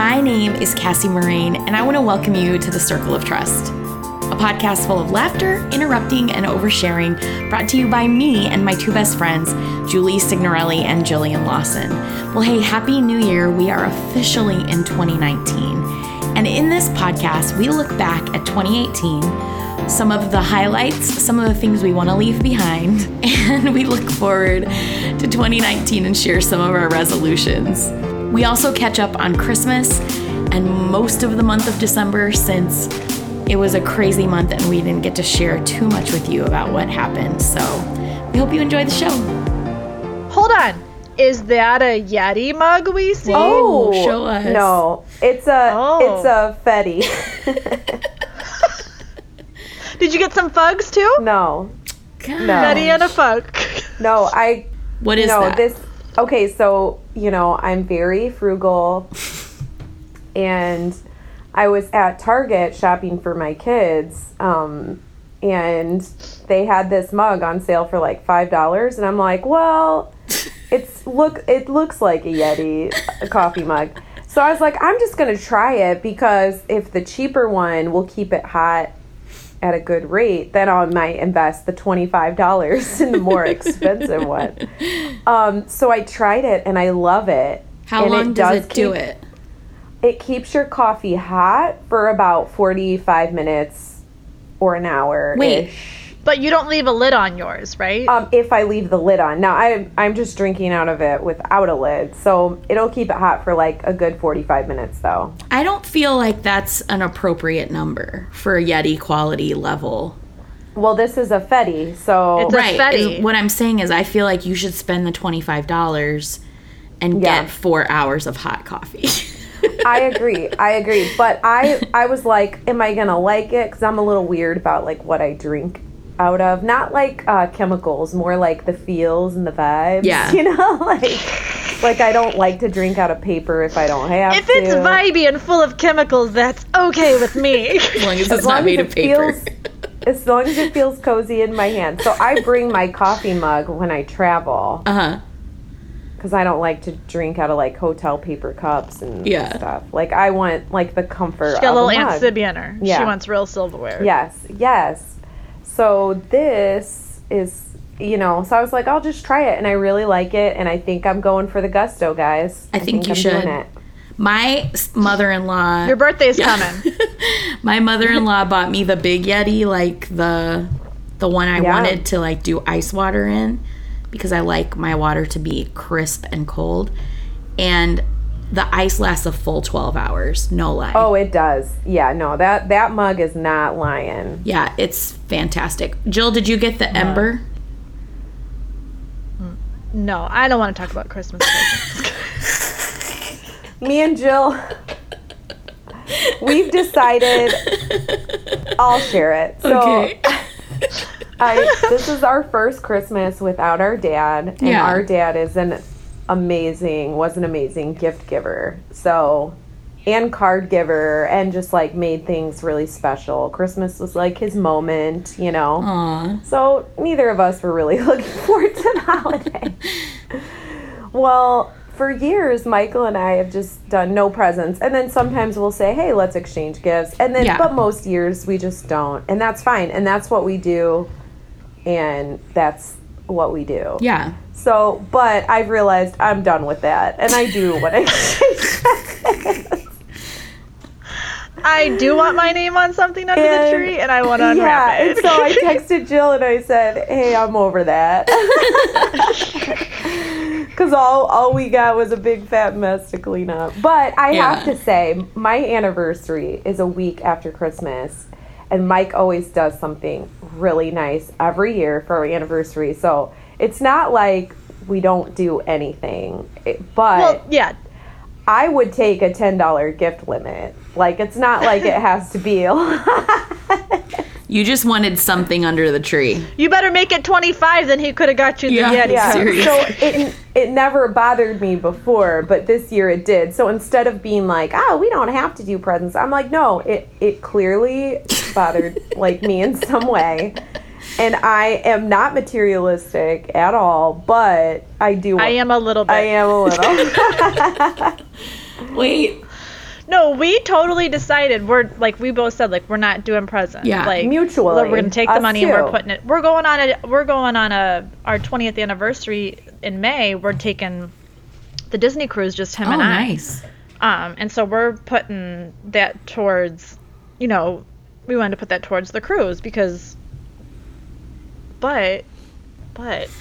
My name is Cassie Moraine, and I want to welcome you to the Circle of Trust, a podcast full of laughter, interrupting, and oversharing, brought to you by me and my two best friends, Julie Signorelli and Jillian Lawson. Well, hey, Happy New Year! We are officially in 2019. And in this podcast, we look back at 2018, some of the highlights, some of the things we want to leave behind, and we look forward to 2019 and share some of our resolutions. We also catch up on Christmas and most of the month of December since it was a crazy month and we didn't get to share too much with you about what happened. So we hope you enjoy the show. Hold on. Is that a Yeti mug we see? Oh, show us. No, it's a Oh. it's a Fetty. Did you get some fugs too? no, God. No. Betty and a fug. no, I What is no that? this. Okay, so you know I'm very frugal, and I was at Target shopping for my kids, um, and they had this mug on sale for like five dollars, and I'm like, well, it's look it looks like a Yeti a coffee mug. So I was like, I'm just gonna try it because if the cheaper one will keep it hot at a good rate, then I might invest the twenty five dollars in the more expensive one. Um, so I tried it and I love it. How And long does does it do it? It keeps your coffee hot for about forty five minutes or an hour. Wait. But you don't leave a lid on yours, right? Um, if I leave the lid on. Now I I'm just drinking out of it without a lid, so it'll keep it hot for like a good forty five minutes though. I don't feel like that's an appropriate number for a Yeti quality level. Well, this is a Fetty, so It's a right. Fetty. is- what I'm saying is, I feel like you should spend the $25 and Yeah. get four hours of hot coffee. I agree. I agree. But I I was like, am I gonna like it? Because I'm a little weird about like what I drink out of. Not like uh, chemicals, more like the feels and the vibes. Yeah. You know, like like I don't like to drink out of paper if I don't have if to. it's vibey and full of chemicals, that's okay with me. as long as As it's long not as made it of paper. feels- as long as it feels cozy in my hand. So I bring my coffee mug when I travel Uh huh. because I don't like to drink out of like hotel paper cups and Yeah. stuff. Like I want like the comfort. She got a little a Aunt mug. Sibby in her. She wants real silverware. Yes, yes. So this is, you know, so I was like, I'll just try it, and I really like it, and I think I'm going for the gusto, guys. I think you I'm should. It. My mother-in-law. Your birthday's Yeah. coming. My mother-in-law bought me the big Yeti, like the the one I Yeah. wanted to like do ice water in, because I like my water to be crisp and cold, and the ice lasts a full twelve hours. No lie. Oh, it does. Yeah, no, that that mug is not lying. Yeah, it's fantastic. Jill, did you get the Ember? Mm, no, I don't want to talk about Christmas. Me and Jill, we've decided. I'll share it. So Okay. I, this is our first Christmas without our dad, and Yeah. our dad is an amazing, was an amazing gift giver. So, and card giver, and just like made things really special. Christmas was like his moment, you know. Aw. So neither of us were really looking forward to the holiday. well, for years, Michael and I have just done no presents, and then sometimes we'll say, "Hey, let's exchange gifts," and then, Yeah. but most years we just don't, and that's fine, and that's what we do, and that's what we do. Yeah. So, but I've realized I'm done with that, and I do what to exchange. I do want my name on something under And- the tree, and I want to unwrap yeah, it. and so I texted Jill and I said, "Hey, I'm over that," because all all we got was a big fat mess to clean up. But I have to say, my anniversary is a week after Christmas, and Mike always does something really nice every year for our anniversary. So it's not like we don't do anything, It- but. well, yeah. I would take a ten dollar gift limit. Like it's not like it has to be a lot. You just wanted something under the tree. You better make it 25, then he could have got you the Yeah. Yeti. Yeah. Seriously. So it it never bothered me before, but this year it did. So instead of being like, "Oh, we don't have to do presents," I'm like, "No, it it clearly bothered like me in some way." And I am not materialistic at all, but I do. I am a little bit. I am a little. Wait. No, we totally decided we're like we both said like we're not doing presents. Yeah. like Mutually. We're gonna take the money and we're putting it. We're going on a we're going on a our 20th anniversary in May. We're taking the Disney cruise, just him Oh, and I. nice. Um, and so we're putting that towards, you know, we wanted to put that towards the cruise because, but, but,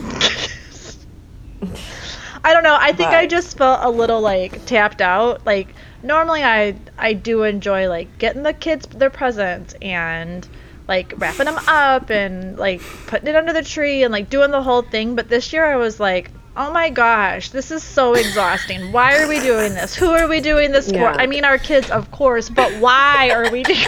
I don't know. I think I just felt a little like tapped out. Like normally I I do enjoy like getting the kids their presents and like wrapping them up and like putting it under the tree and like doing the whole thing. But this year I was like, oh my gosh, this is so exhausting. Why are we doing this? Who are we doing this Yeah. for? I mean, our kids, of course, but why are we doing?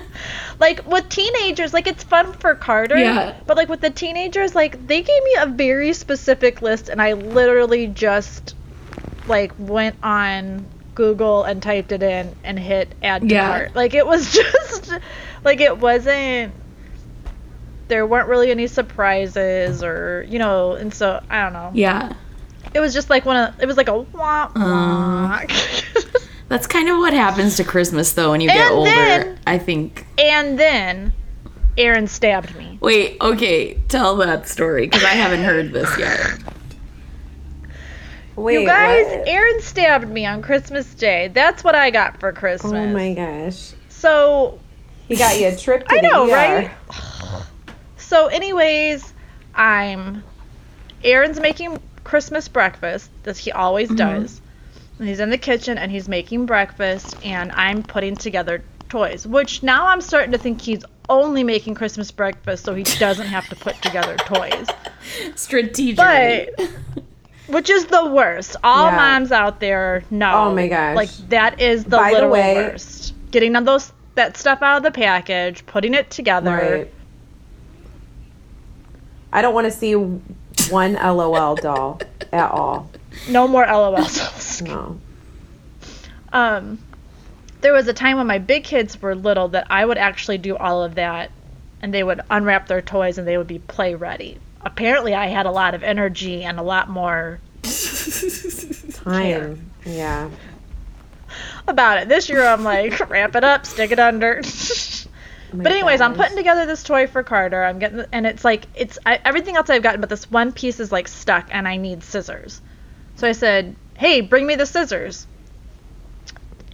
like with teenagers, like it's fun for Carter. Yeah. But like with the teenagers, like they gave me a very specific list, and I literally just like went on Google and typed it in and hit add to Yeah. cart. Like it was just like it wasn't there weren't really any surprises or you know, and so I don't know. Yeah. It was just like one of it was like a wah uh-huh. wah. That's kind of what happens to Christmas though when you get older. then- I think. and then Aaron stabbed me. Wait, okay, tell that story because I haven't heard this yet. Wait, you guys, what? Aaron stabbed me on Christmas Day. That's what I got for Christmas. Oh my gosh. So He got you a trip to I the know, ER. right? So, anyways, I'm. Aaron's making Christmas breakfast, as he always does. And he's in the kitchen and he's making breakfast, and I'm putting together toys. Which now I'm starting to think he's only making Christmas breakfast so he doesn't have to put together toys. Strategically. But. Which is the worst. All Yeah. moms out there know. Oh my gosh. Like that is the By the way- worst. Getting on those that stuff out of the package, putting it together. Right. I don't want to see one LOL doll at all. No more LOL dolls. No. um, there was a time when my big kids were little that I would actually do all of that, and they would unwrap their toys and they would be play ready. Apparently, I had a lot of energy and a lot more Time. Yeah. about it. This year, I'm like, ramp it up, stick it under. Oh my But anyways, I'm putting together this toy for Carter. I'm getting, and it's like it's I, everything else I've gotten, but this one piece is like stuck, and I need scissors. So I said, "Hey, bring me the scissors."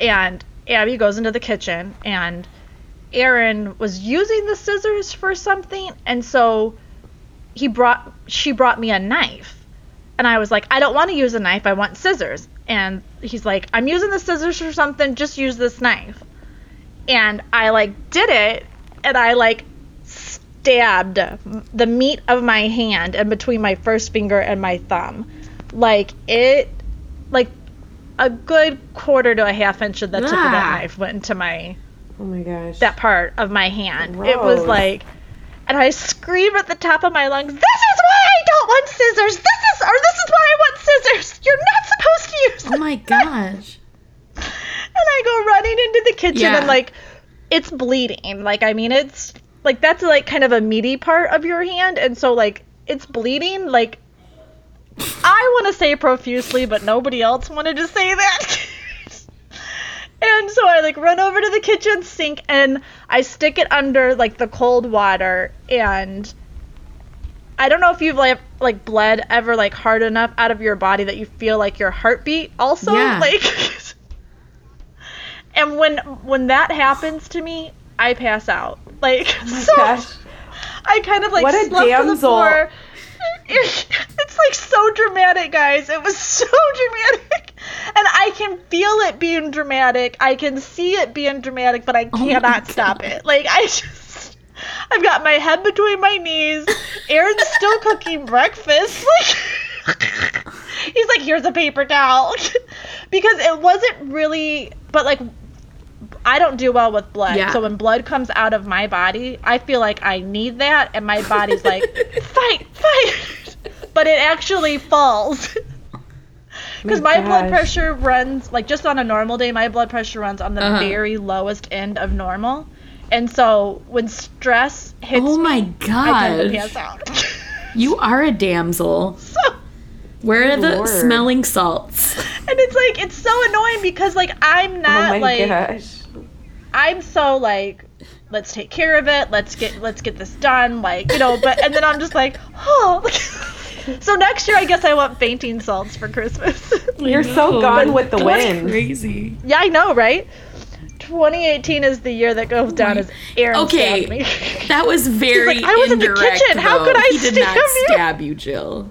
And Abby goes into the kitchen, and Aaron was using the scissors for something, and so he brought she brought me a knife, and I was like, "I don't want to use a knife. I want scissors." And he's like, "I'm using the scissors for something. Just use this knife." and I like did it and I like stabbed the meat of my hand and between my first finger and my thumb. Like it like a good quarter to a half inch of the tip of Ah. that knife went into my Oh my gosh. that part of my hand. It was like and I scream at the top of my lungs, This is why I don't want scissors! This is or this is why I want scissors! You're not supposed to use Oh my gosh. and I go running into the kitchen Yeah. and like it's bleeding. Like I mean it's like that's like kind of a meaty part of your hand and so like it's bleeding like I want to say profusely but nobody else wanted to say that. and so I like run over to the kitchen sink and I stick it under like the cold water and I don't know if you've like like bled ever like hard enough out of your body that you feel like your heartbeat also Yeah. like and when when that happens to me I pass out like oh so Gosh. I kind of like What a slumped to the damsel. It's like so dramatic, guys. It was so dramatic. And I can feel it being dramatic. I can see it being dramatic, but I Oh cannot stop it. Like I just I've got my head between my knees. Aaron's still cooking breakfast. Like He's like, "Here's a paper towel." because it wasn't really but like I don't do well with blood. Yeah. So when blood comes out of my body, I feel like I need that and my body's like, "Fight, fight." But it actually falls. Because my blood pressure runs like just on a normal day, my blood pressure runs on the Uh-huh. very lowest end of normal. And so when stress hits Oh my me, I tend to pass out. You are a damsel. so Where are the Lord. smelling salts? And it's like it's so annoying because like I'm Oh not my like gosh. I'm so like let's take care of it. Let's get let's get this done. Like you know, but and then I'm just like oh. So next year I guess I want fainting salts for Christmas. You're so gone with the That's wind. Crazy. yeah, I know, right? 2018 is the year that goes down as Aaron Okay, stabbed me. that was very like, "I was in the indirect, kitchen. How though. could I he did stab not you?" stab you, Jill.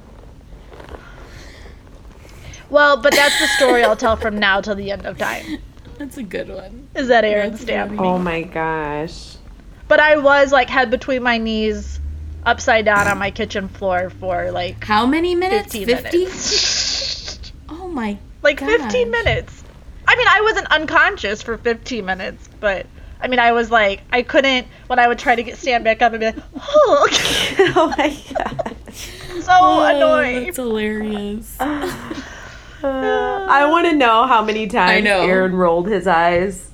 well, but that's the story I'll tell from now till the end of time. That's a good one. Is that Aaron That's stabbed me? Oh my gosh. But I was like head between my knees, upside down on my kitchen floor for like How many minutes? 15 50? minutes. Oh my. like 15 minutes. I mean, I wasn't unconscious for 15 minutes, but I mean, I was like, I couldn't when I would try to get stand back up and be like, oh, oh my god. so Oh, annoying. That's hilarious. I want to know how many times. Aaron rolled his eyes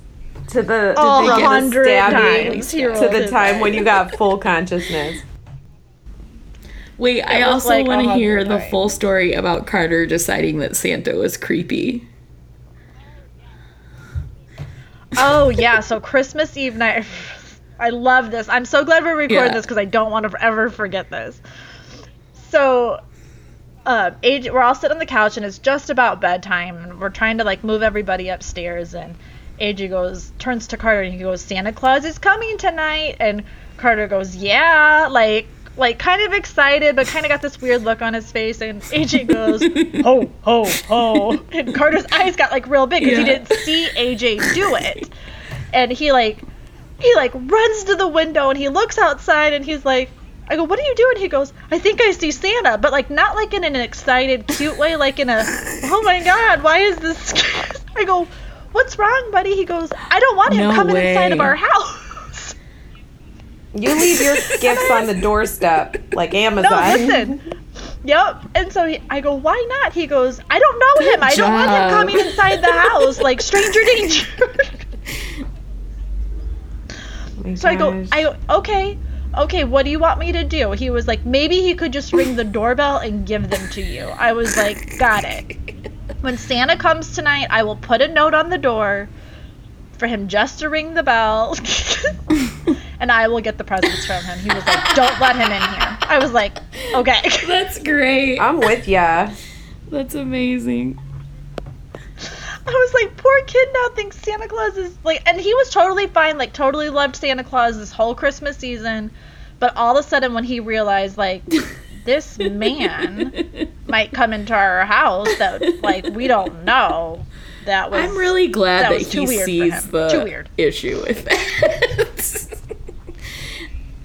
to the Oh, to the hundred stabbing times to the time when you got full consciousness. Wait, I also like want to hear the full story about Carter deciding that Santa was creepy. Oh yeah, so Christmas Eve night. I love this. I'm so glad we're recording Yeah. this because I don't want to ever forget this. So, uh, AJ, we're all sitting on the couch and it's just about bedtime. And we're trying to like move everybody upstairs, and AJ goes, turns to Carter and he goes, "Santa Claus is coming tonight." And Carter goes, "Yeah," like like kind of excited, but kind of got this weird look on his face. And AJ goes, "Ho ho ho!" And Carter's eyes got like real big because he didn't see AJ do it, and he like he like runs to the window and he looks outside and he's like. I go, what are you doing? He goes, I think I see Santa, but like not like in an excited, cute way, like in a, oh my god, why is this? I go, what's wrong, buddy? He goes, I don't want him No coming inside of our house. You leave your gifts on the doorstep like Amazon. No, Amazon. listen. Yep. And so he, I go, why not? He goes, I don't know him. I don't want him coming inside the house like stranger danger. Oh my So I go. I go, okay, okay, what do you want me to do? He was like, maybe he could just ring the doorbell and give them to you. I was like, got it. When Santa comes tonight, I will put a note on the door for him just to ring the bell. and I will get the presents from him. He was like, don't let him in here. I was like, okay. That's great. I'm with ya. That's amazing. I was like, poor kid now thinks Santa Claus is like, and he was totally fine, like totally loved Santa Claus this whole Christmas season. But all of a sudden, when he realized like this man might come into our house that like we don't know, that was I'm really glad that that, he sees the Too weird. issue with that.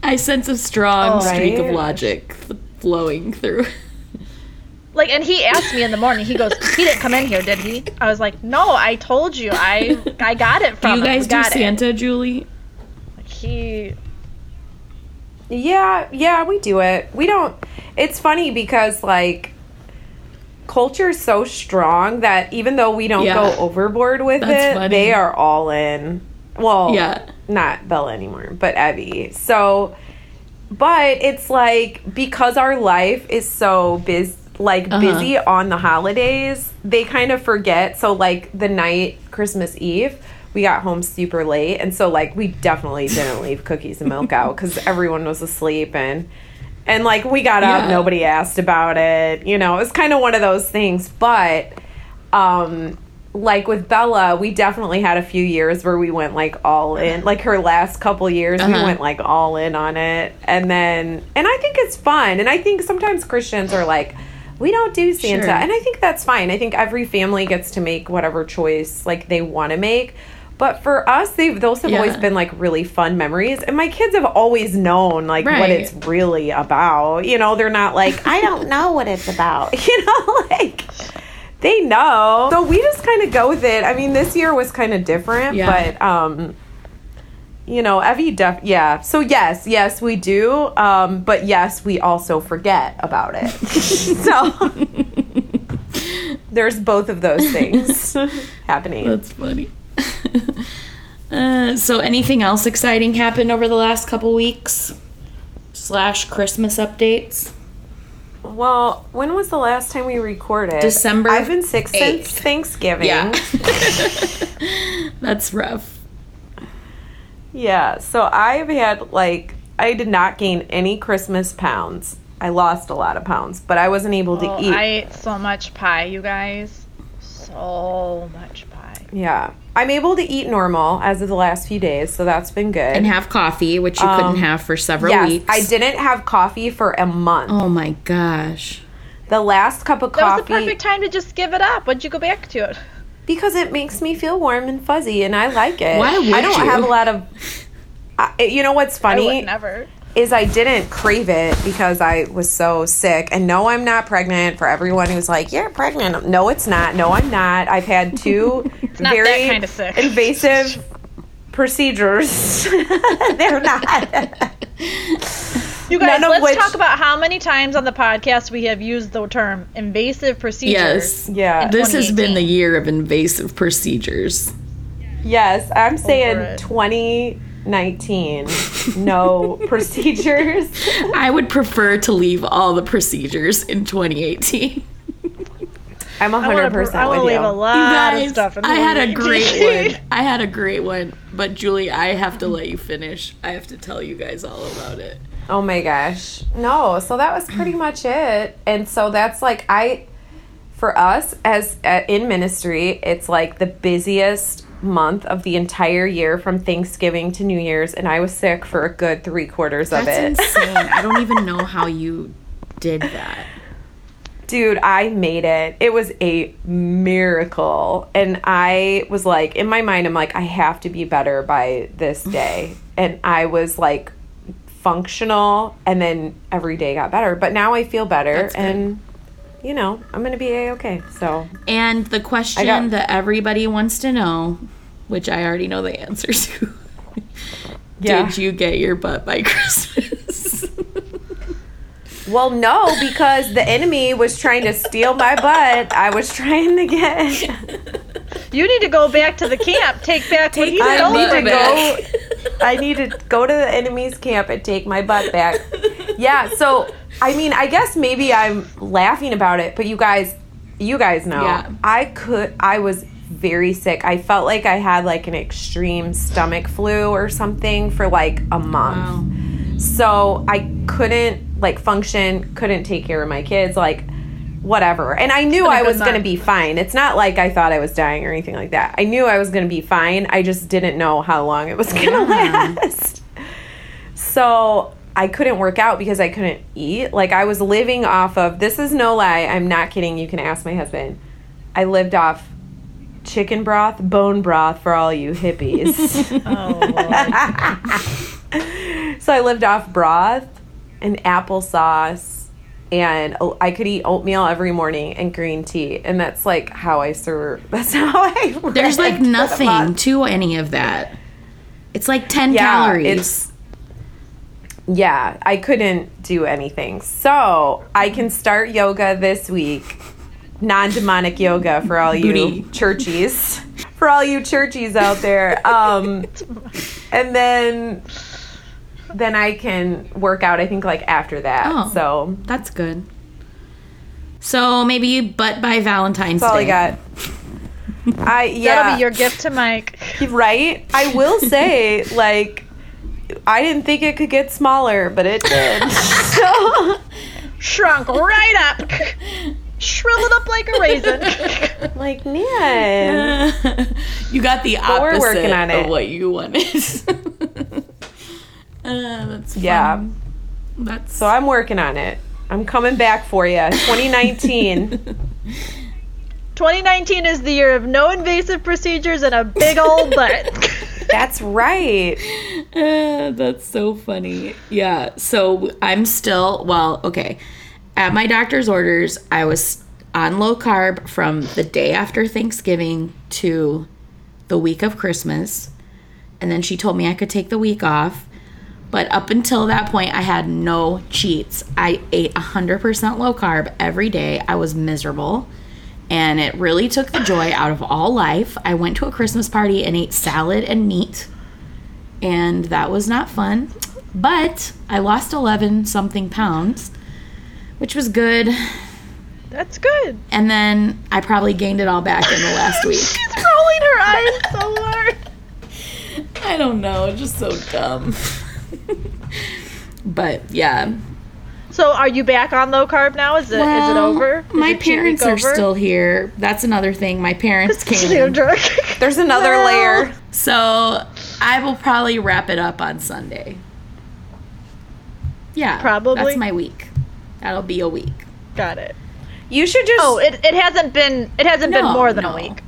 I sense a strong Oh, streak of logic flowing through. like, and he asked me in the morning. He goes, he didn't come in here, did he? I was like, no, I told you, I I got it Do from you guys We do got it." Santa, Julie? He Yeah, yeah, we do it. We don't. It's funny because like culture is so strong that even though we don't Yeah. go overboard with That's it, funny. they are all in. Well, Yeah. Not Bella anymore, but Evie. So, but it's like because our life is so busy, like Uh-huh. busy on the holidays, they kind of forget. So, like the night Christmas Eve, we got home super late, and so like we definitely didn't leave cookies and milk out because everyone was asleep and. And like we got up, Yeah. nobody asked about it. You know, it was kind of one of those things. But um like with Bella, we definitely had a few years where we went like all in. Like her last couple years, we Uh-huh. went like all in on it. And then and I think it's fun. And I think sometimes Christians are like we don't do Santa. Sure. And I think that's fine. I think every family gets to make whatever choice like they want to make. But for us, they've those have Yeah. always been like really fun memories. And my kids have always known like what it's really about. You know, they're not like, I don't know what it's about. You know, like they know. So we just kind of go with it. I mean, this year was kind of different, Yeah. but um you know, Evie def yeah. So yes, yes, we do. Um, but yes, we also forget about it. so there's both of those things happening. That's funny. uh, so, anything else exciting happened over the last couple weeks? Slash Christmas updates. Well, when was the last time we recorded? December I've been sick since Thanksgiving. Yeah. That's rough. Yeah, so I've had like I did not gain any Christmas pounds. I lost a lot of pounds, but I wasn't able to Oh, eat. I ate so much pie, you guys. So much pie. yeah. I'm able to eat normal as of the last few days, so that's been good. And have coffee, which you couldn't um, have for several yes, weeks. I didn't have coffee for a month. Oh my gosh. The last cup of coffee. That was the perfect time to just give it up. When'd you go back to it? because it makes me feel warm and fuzzy and I like it. Why would I don't you? have a lot of I, you know what's I funny? would never is I didn't crave it because I was so sick. And no, I'm not pregnant. For everyone who's like, you're pregnant. No, it's not. No, I'm not. I've had two very kind of invasive procedures. They're not. You guys, let's which, talk about how many times on the podcast we have used the term invasive procedures. Yes. Yeah. This has been the year of invasive procedures. Yes, I'm saying 20 19 no procedures i would prefer to leave all the procedures in 2018 I'm 100 percent I want to leave a lot guys, of stuff. In I had a great one. I had a great one, but Julie, I have to let you finish. I have to tell you guys all about it. Oh my gosh, no! So that was pretty much it, and so that's like I, for us as uh, in ministry, it's like the busiest month of the entire year from Thanksgiving to New Year's and I was sick for a good 3 quarters of That's it. insane. I don't even know how you did that. Dude, I made it. It was a miracle. And I was like, in my mind, I'm like, I have to be better by this day. and I was like, functional. And then every day got better. But now I feel better. And, you know, I'm going to be A okay. So, And the question got- that everybody wants to know, which I already know the answer to. Yeah. Did you get your butt by Christmas? well, no, because the enemy was trying to steal my butt. I was trying to get. You need to go back to the camp. Take back what he Take I need to back. go. I need to go to the enemy's camp and take my butt back. Yeah, so I mean, I guess maybe I'm laughing about it, but you guys, you guys know, Yeah. I could. I was very sick. I felt like I had like an extreme stomach flu or something for like a month. Wow. So I couldn't like function, couldn't take care of my kids, like whatever. And I knew I a I good was going to be fine. It's not like I thought I was dying or anything like that. I knew I was going to be fine. I just didn't know how long it was going to Yeah. last. So I couldn't work out because I couldn't eat. Like I was living off of this is no lie. I'm not kidding. You can ask my husband. I lived off chicken broth, bone broth for all you hippies. Oh, so I lived off broth and applesauce, and oh, I could eat oatmeal every morning and green tea, and that's like how I serve. That's how I. There's like ranked for the nothing to any of that. It's like 10 Yeah, calories. it's- Yeah, I couldn't do anything. So I can start yoga this week. Non demonic yoga for all you Booty. churchies. For all you churchies out there. Um, and then then I can work out I think like after that. Oh. So That's good. So maybe butt by Valentine's that's all Day. I got. I yeah. That'll be your gift to Mike. right? I will say, like, I didn't think it could get smaller, but it did. so, Shrunk right up. Shriveled up like a raisin. like, man. you got the opposite we're working on of it. what you wanted. uh, that's fun. Yeah. That's So I'm working on it. I'm coming back for you. 2019. 2019 is the year of no invasive procedures and a big old butt. That's right. Uh, that's so funny. Yeah. So I'm still, well, okay. At my doctor's orders, I was on low carb from the day after Thanksgiving to the week of Christmas. And then she told me I could take the week off. But up until that point, I had no cheats. I ate 100% low carb every day. I was miserable. And it really took the joy out of all life. I went to a Christmas party and ate salad and meat and that was not fun. But I lost 11 something pounds, which was good. That's good. And then I probably gained it all back in the last week. She's rolling her eyes so hard. I don't know, just so dumb. but yeah, So are you back on low carb now? Is it is it Well, over? Is My parents are over? still here. That's another thing. My parents came. There's another Well, layer. So I will probably wrap it up on Sunday. Yeah. Probably. That's my week. That'll be a week. Got it. You should just. Oh, it, it hasn't been it hasn't been more than no. a week.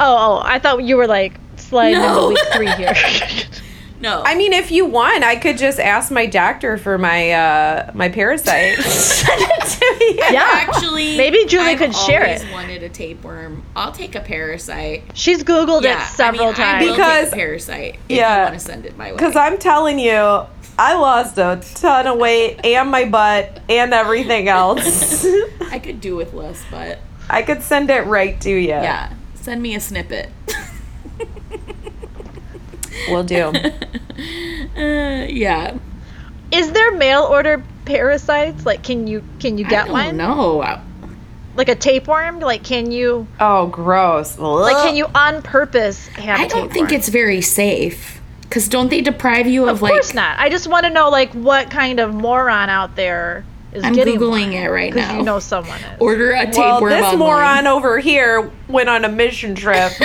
Oh, oh, I thought you were like sliding No. into week three here. No. I mean, if you want, I could just ask my doctor for my uh my parasite. Send it to me. Yeah. Actually, Maybe Julie I've could share always it. wanted a tapeworm. I'll take a parasite. She's googled Yeah, it several I mean, I times. will Because- take a parasite if Yeah. you want to send it my way. Because I'm telling you, I lost a ton of weight and my butt and everything else. I could do with less, but I could send it right to you. yeah, send me a snippet. We'll do. Uh, yeah. Is there mail order parasites? Like, can you can you get I don't one? No. Like a tapeworm? Like, can you Oh, gross. like can you on purpose have? I a don't think tapeworm? it's very safe. Because don't they deprive you of, Of like. course not. I just want to know like what kind of moron out there is I'm getting Googling it right now. you know someone is. Order a tapeworm. Well, tapeworm this online. moron over here went on a mission trip.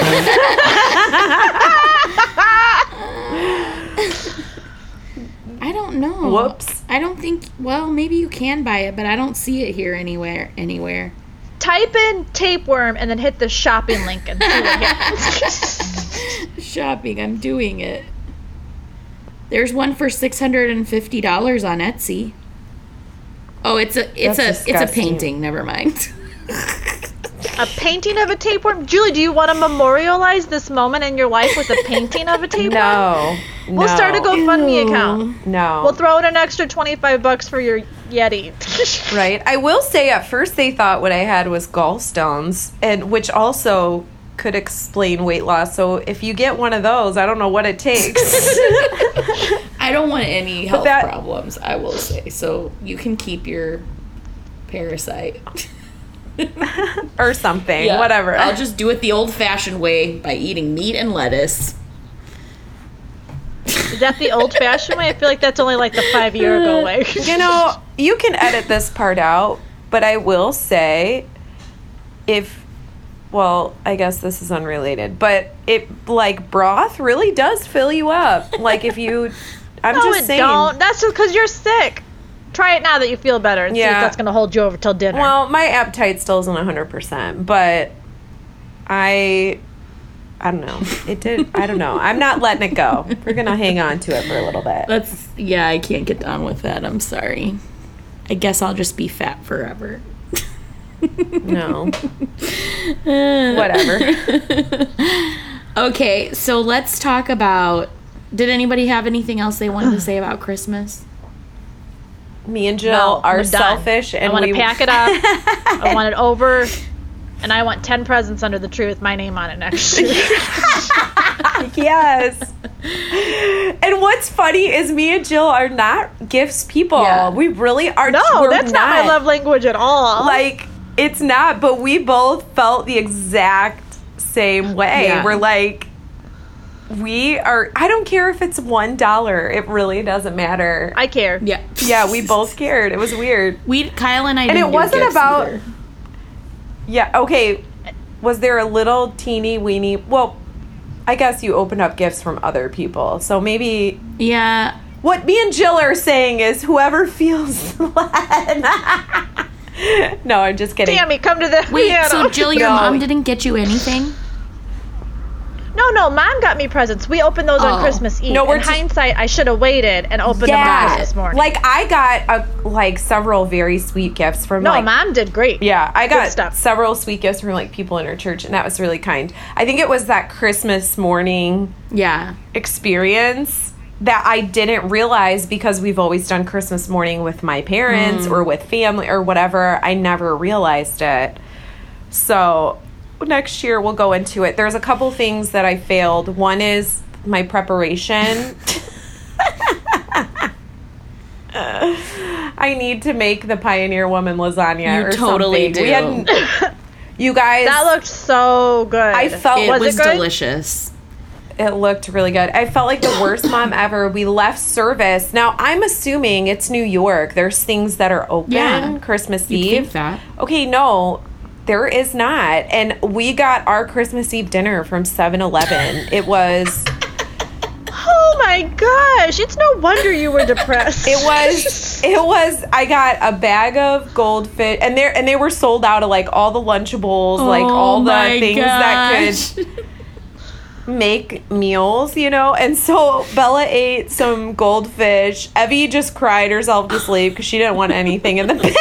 I don't know. Whoops. I don't think. Well, maybe you can buy it, but I don't see it here anywhere. Anywhere. Type in tapeworm and then hit the shopping link and see what happens. Shopping. I'm doing it. There's one for six hundred and fifty dollars on Etsy. Oh, it's a it's That's a it's a painting. Never mind. a painting of a tapeworm. Julie, do you want to memorialize this moment in your life with a painting of a tapeworm? no. We'll start a GoFundMe Ew. account. No. We'll throw in an extra 25 bucks for your Yeti. Right. I will say at first they thought what I had was gallstones and which also could explain weight loss. So if you get one of those, I don't know what it takes. I don't want any health that- problems. I will say so. You can keep your parasite. or something. Yeah. Whatever. I'll just do it the old-fashioned way by eating meat and lettuce. Is that the old fashioned way? I feel like that's only like the five year ago uh, way. you know, you can edit this part out, but I will say if well, I guess this is unrelated, but it like broth really does fill you up. Like if you I'm no, just it saying. don't. That's just because you're sick. Try it now that you feel better and see if that's going to hold you over till dinner. Well, my appetite still isn't 100%, but I I don't know. It did I don't know. I'm not letting it go. We're going to hang on to it for a little bit. That's yeah. I can't get down with that. I'm sorry. I guess I'll just be fat forever. No. Whatever. Okay, so let's talk about. Did anybody have anything else they wanted to say about Christmas? Me and Jill No, are selfish and I want we to pack it up. I want it over. And I want 10 presents under the tree with my name on it next year. yes. And what's funny is me and Jill are not gifts people. Yeah. We really are. no, that's not. my love language at all. Like it's not, but we both felt the exact same way. Yeah. We're like, we are. I don't care if it's one dollar. It really doesn't matter. I care. Yeah. yeah, we both cared. It was weird. We Kyle and I. it didn't do wasn't about- either. Yeah. Okay. Was there a little teeny weeny? Well, I guess you opened up gifts from other people, so maybe Yeah. What me and Jill are saying is whoever feels led. no, I'm just kidding. Tammy, come to the Wait. piano. So Jill, your No. mom didn't get you anything? No, no, mom got me presents. We opened those Oh. on Christmas Eve. No, we're In just- hindsight, I should have waited and opened them on Yeah, Christmas morning. like I got a, like several very sweet gifts from no, like mom did great. yeah, I got stuff. several sweet gifts from like people in her church, and that was really kind. I think it was that Christmas morning Yeah. experience that I didn't realize because we've always done Christmas morning with my parents mm. or with family or whatever. I never realized it. So next year we'll go into it. There's a couple things that I failed. One is my preparation. I need to make the Pioneer Woman lasagna. You or totally something. We do. had- you guys, That looked so good. I felt It was was, it delicious. it looked really good. I felt like the worst mom ever. We left service. Now I'm assuming it's New York. There's things that are open Yeah. Christmas You'd Eve. think that. Okay, no, there is not. And we got our Christmas Eve dinner from 7-Eleven. It was oh my gosh! It's no wonder you were depressed. it was it was I got a bag of goldfish and they and they were sold out of like all the lunchables, like oh all the Oh things that could make meals, you know? And so Bella ate some goldfish. Evie just cried herself to sleep because she didn't want anything in the bag.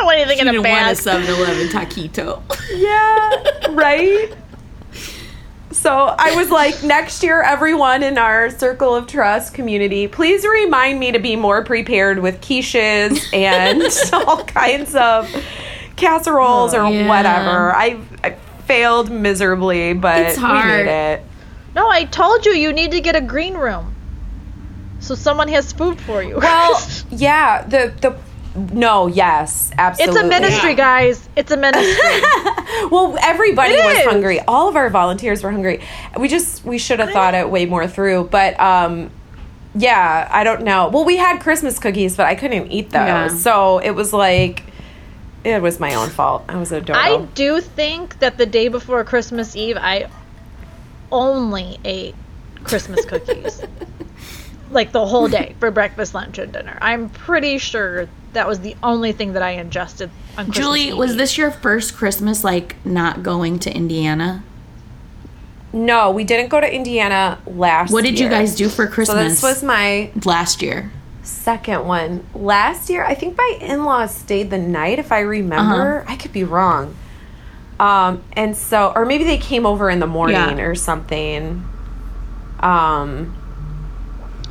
I don't want anything You in a didn't want a 7-Eleven taquito. yeah, right? So I was like, next year, everyone in our Circle of Trust community, please remind me to be more prepared with quiches and all kinds of casseroles oh, or Oh, yeah. whatever. I, I failed miserably, but It's hard. we made it. No, I told you you need to get a green room, so someone has food for you. Well, yeah, the the no, yes, absolutely. it's a ministry, guys. It's a ministry. Well, everybody It was is. hungry. All of our volunteers were hungry. We just we should have thought it way more through, but um yeah, I don't know. Well, we had Christmas cookies, but I couldn't eat those. Yeah. So it was like it was my own fault. I was a dodo. I do think that the day before Christmas Eve, I only ate Christmas cookies. like the whole day for breakfast, lunch, and dinner. I'm pretty sure that was the only thing that I ingested on Christmas Julie, Eve. was this your first Christmas like not going to Indiana? no, we didn't go to Indiana last What did you guys do for So Christmas this was my last year? second one. Last year, I think my in-laws stayed the night if I remember. Uh-huh. I could be wrong. Um and so or maybe they came over in the morning Yeah. or something. Um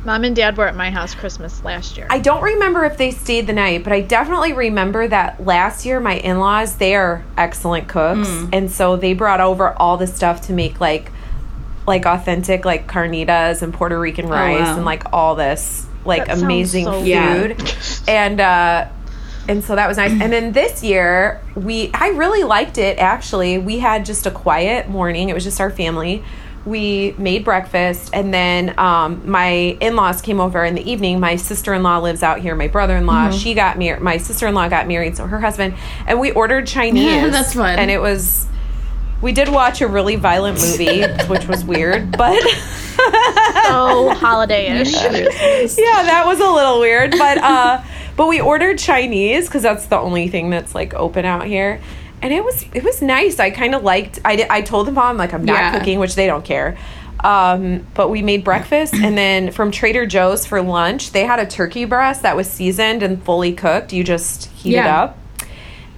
Mom and Dad were at my house Christmas last year. I don't remember if they stayed the night, but I definitely remember that last year my in-laws, they are excellent cooks, Mm. and so they brought over all the stuff to make like like authentic like carnitas and Puerto Rican rice Oh, wow. and like all this like That amazing so food. good. And uh and so that was nice. And then this year, we I really liked it actually. We had just a quiet morning. It was just our family. We made breakfast and then um, my in-laws came over in the evening. My sister-in-law lives out here. My brother-in-law, Mm-hmm. she got married. My sister-in-law got married, so her husband and we ordered Chinese. yeah, That's fun. And it was we did watch a really violent movie, which was weird, but so holiday-ish. yeah, that was a little weird, but uh, but we ordered Chinese because that's the only thing that's like open out here, and it was it was nice. I kind of liked. I did, I told the mom like I'm not Yeah. cooking, which they don't care. Um, but we made breakfast, and then from Trader Joe's for lunch, they had a turkey breast that was seasoned and fully cooked. You just heat it up.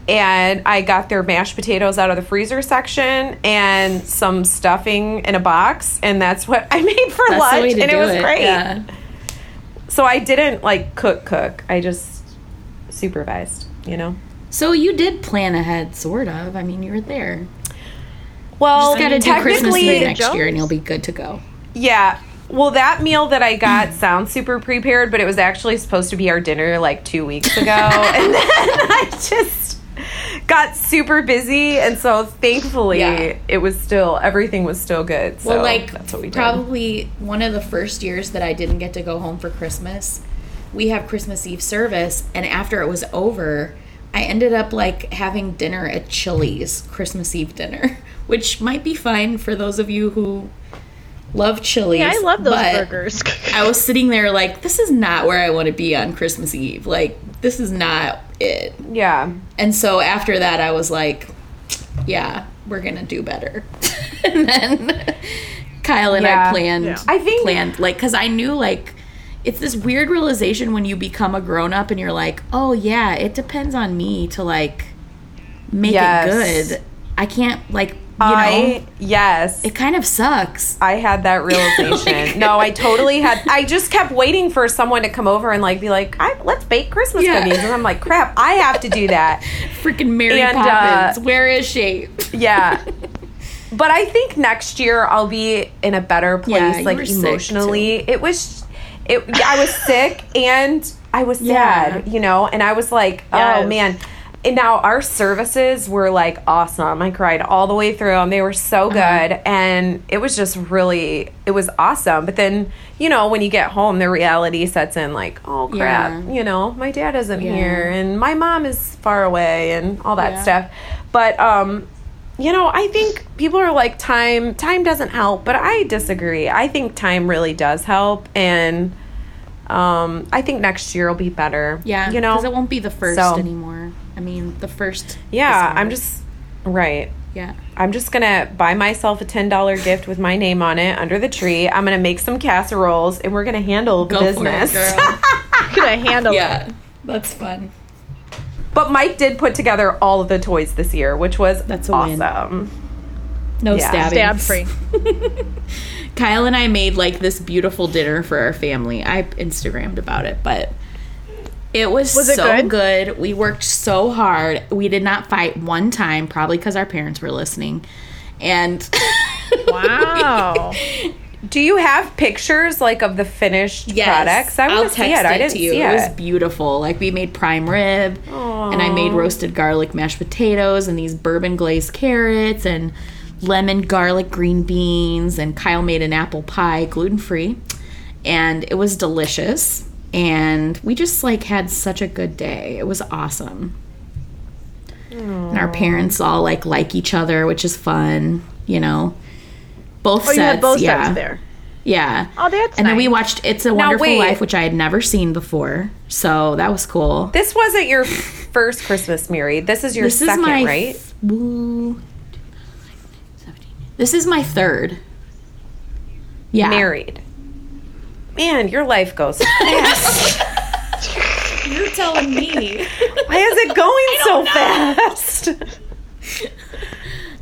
And I got their mashed potatoes out of the freezer section and some stuffing in a box, and that's what I made for That's lunch, and it was great. Yeah. So I didn't like cook cook. I just supervised, you know. So you did plan ahead, sort of. I mean, you were there. Well, Just got to do Christmas next year, and you'll be good to go. yeah. Well, that meal that I got sounds super prepared, but it was actually supposed to be our dinner like two weeks ago, and then I just got super busy, and so thankfully Yeah. it was still everything was still good. So well, like that's what we did. probably one of the first years that I didn't get to go home for Christmas. We have Christmas Eve service, and after it was over, I ended up like having dinner at Chili's Christmas Eve dinner, which might be fine for those of you who love Chili's. Yeah, I love those burgers. I was sitting there like, this is not where I want to be on Christmas Eve. Like, this is not it. Yeah. And so after that, I was like, yeah, we're going to do better. and then Kyle and Yeah. I planned, Yeah. I think planned, like, because I knew, like, it's this weird realization when you become a grown up and you're like, oh, yeah, it depends on me to, like, make Yes. it good. I can't, like, you I know, yes. it kind of sucks. I had that realization. no, I totally had. I just kept waiting for someone to come over and like be like, I, "Let's bake Christmas Yeah. cookies," and I'm like, "Crap, I have to do that." Freaking Mary And, uh, Poppins. Where is she? Yeah. But I think next year I'll be in a better place, Yeah, like emotionally. It was, it I was sick and I was sad, Yeah. you know, and I was like, oh man. And now our services were like awesome. I cried all the way through and They were so Uh-huh. good. And it was just really, it was awesome. But then, you know, when you get home, the reality sets in like, oh crap, Yeah. you know, my dad isn't Yeah. here and my mom is far away and all that stuff. But, um, you know, I think people are like time time doesn't help, but I disagree. I think time really does help and um I think next year will be better. Yeah, You know. because it won't be the first So- anymore. I mean, the first. yeah, I'm just right. Yeah. I'm just gonna buy myself a ten dollar gift with my name on it under the tree. I'm gonna make some casseroles and we're gonna handle the Go business. for it, girl. Gonna handle it. yeah, that's fun. But Mike did put together all of the toys this year, which was That's a win. awesome. No Yeah. stabbing. Stab free. Kyle and I made like this beautiful dinner for our family. I Instagrammed about it, but it was, Was it so good? good? We worked so hard. We did not fight one time, probably because our parents were listening. And Wow. Do you have pictures like of the finished products? I I'll want to see text it. I didn't to you. see it. it. was beautiful. Like we made prime rib, and I made roasted garlic mashed potatoes, and these bourbon glazed carrots, and lemon garlic green beans, and Kyle made an apple pie, gluten free, and it was delicious. And we just like had such a good day. It was awesome. And our parents all like like each other, which is fun. You know, both Oh, sets. you had both yeah. sets there. Yeah. Oh, that's And then we watched It's a Wonderful wait. Life, which I had never seen before. So that was cool. This wasn't your first Christmas married. This is your This second, is my right? Ooh. This is my third. Yeah. Married. Man, your life goes fast. You're telling me. Why is it going so fast?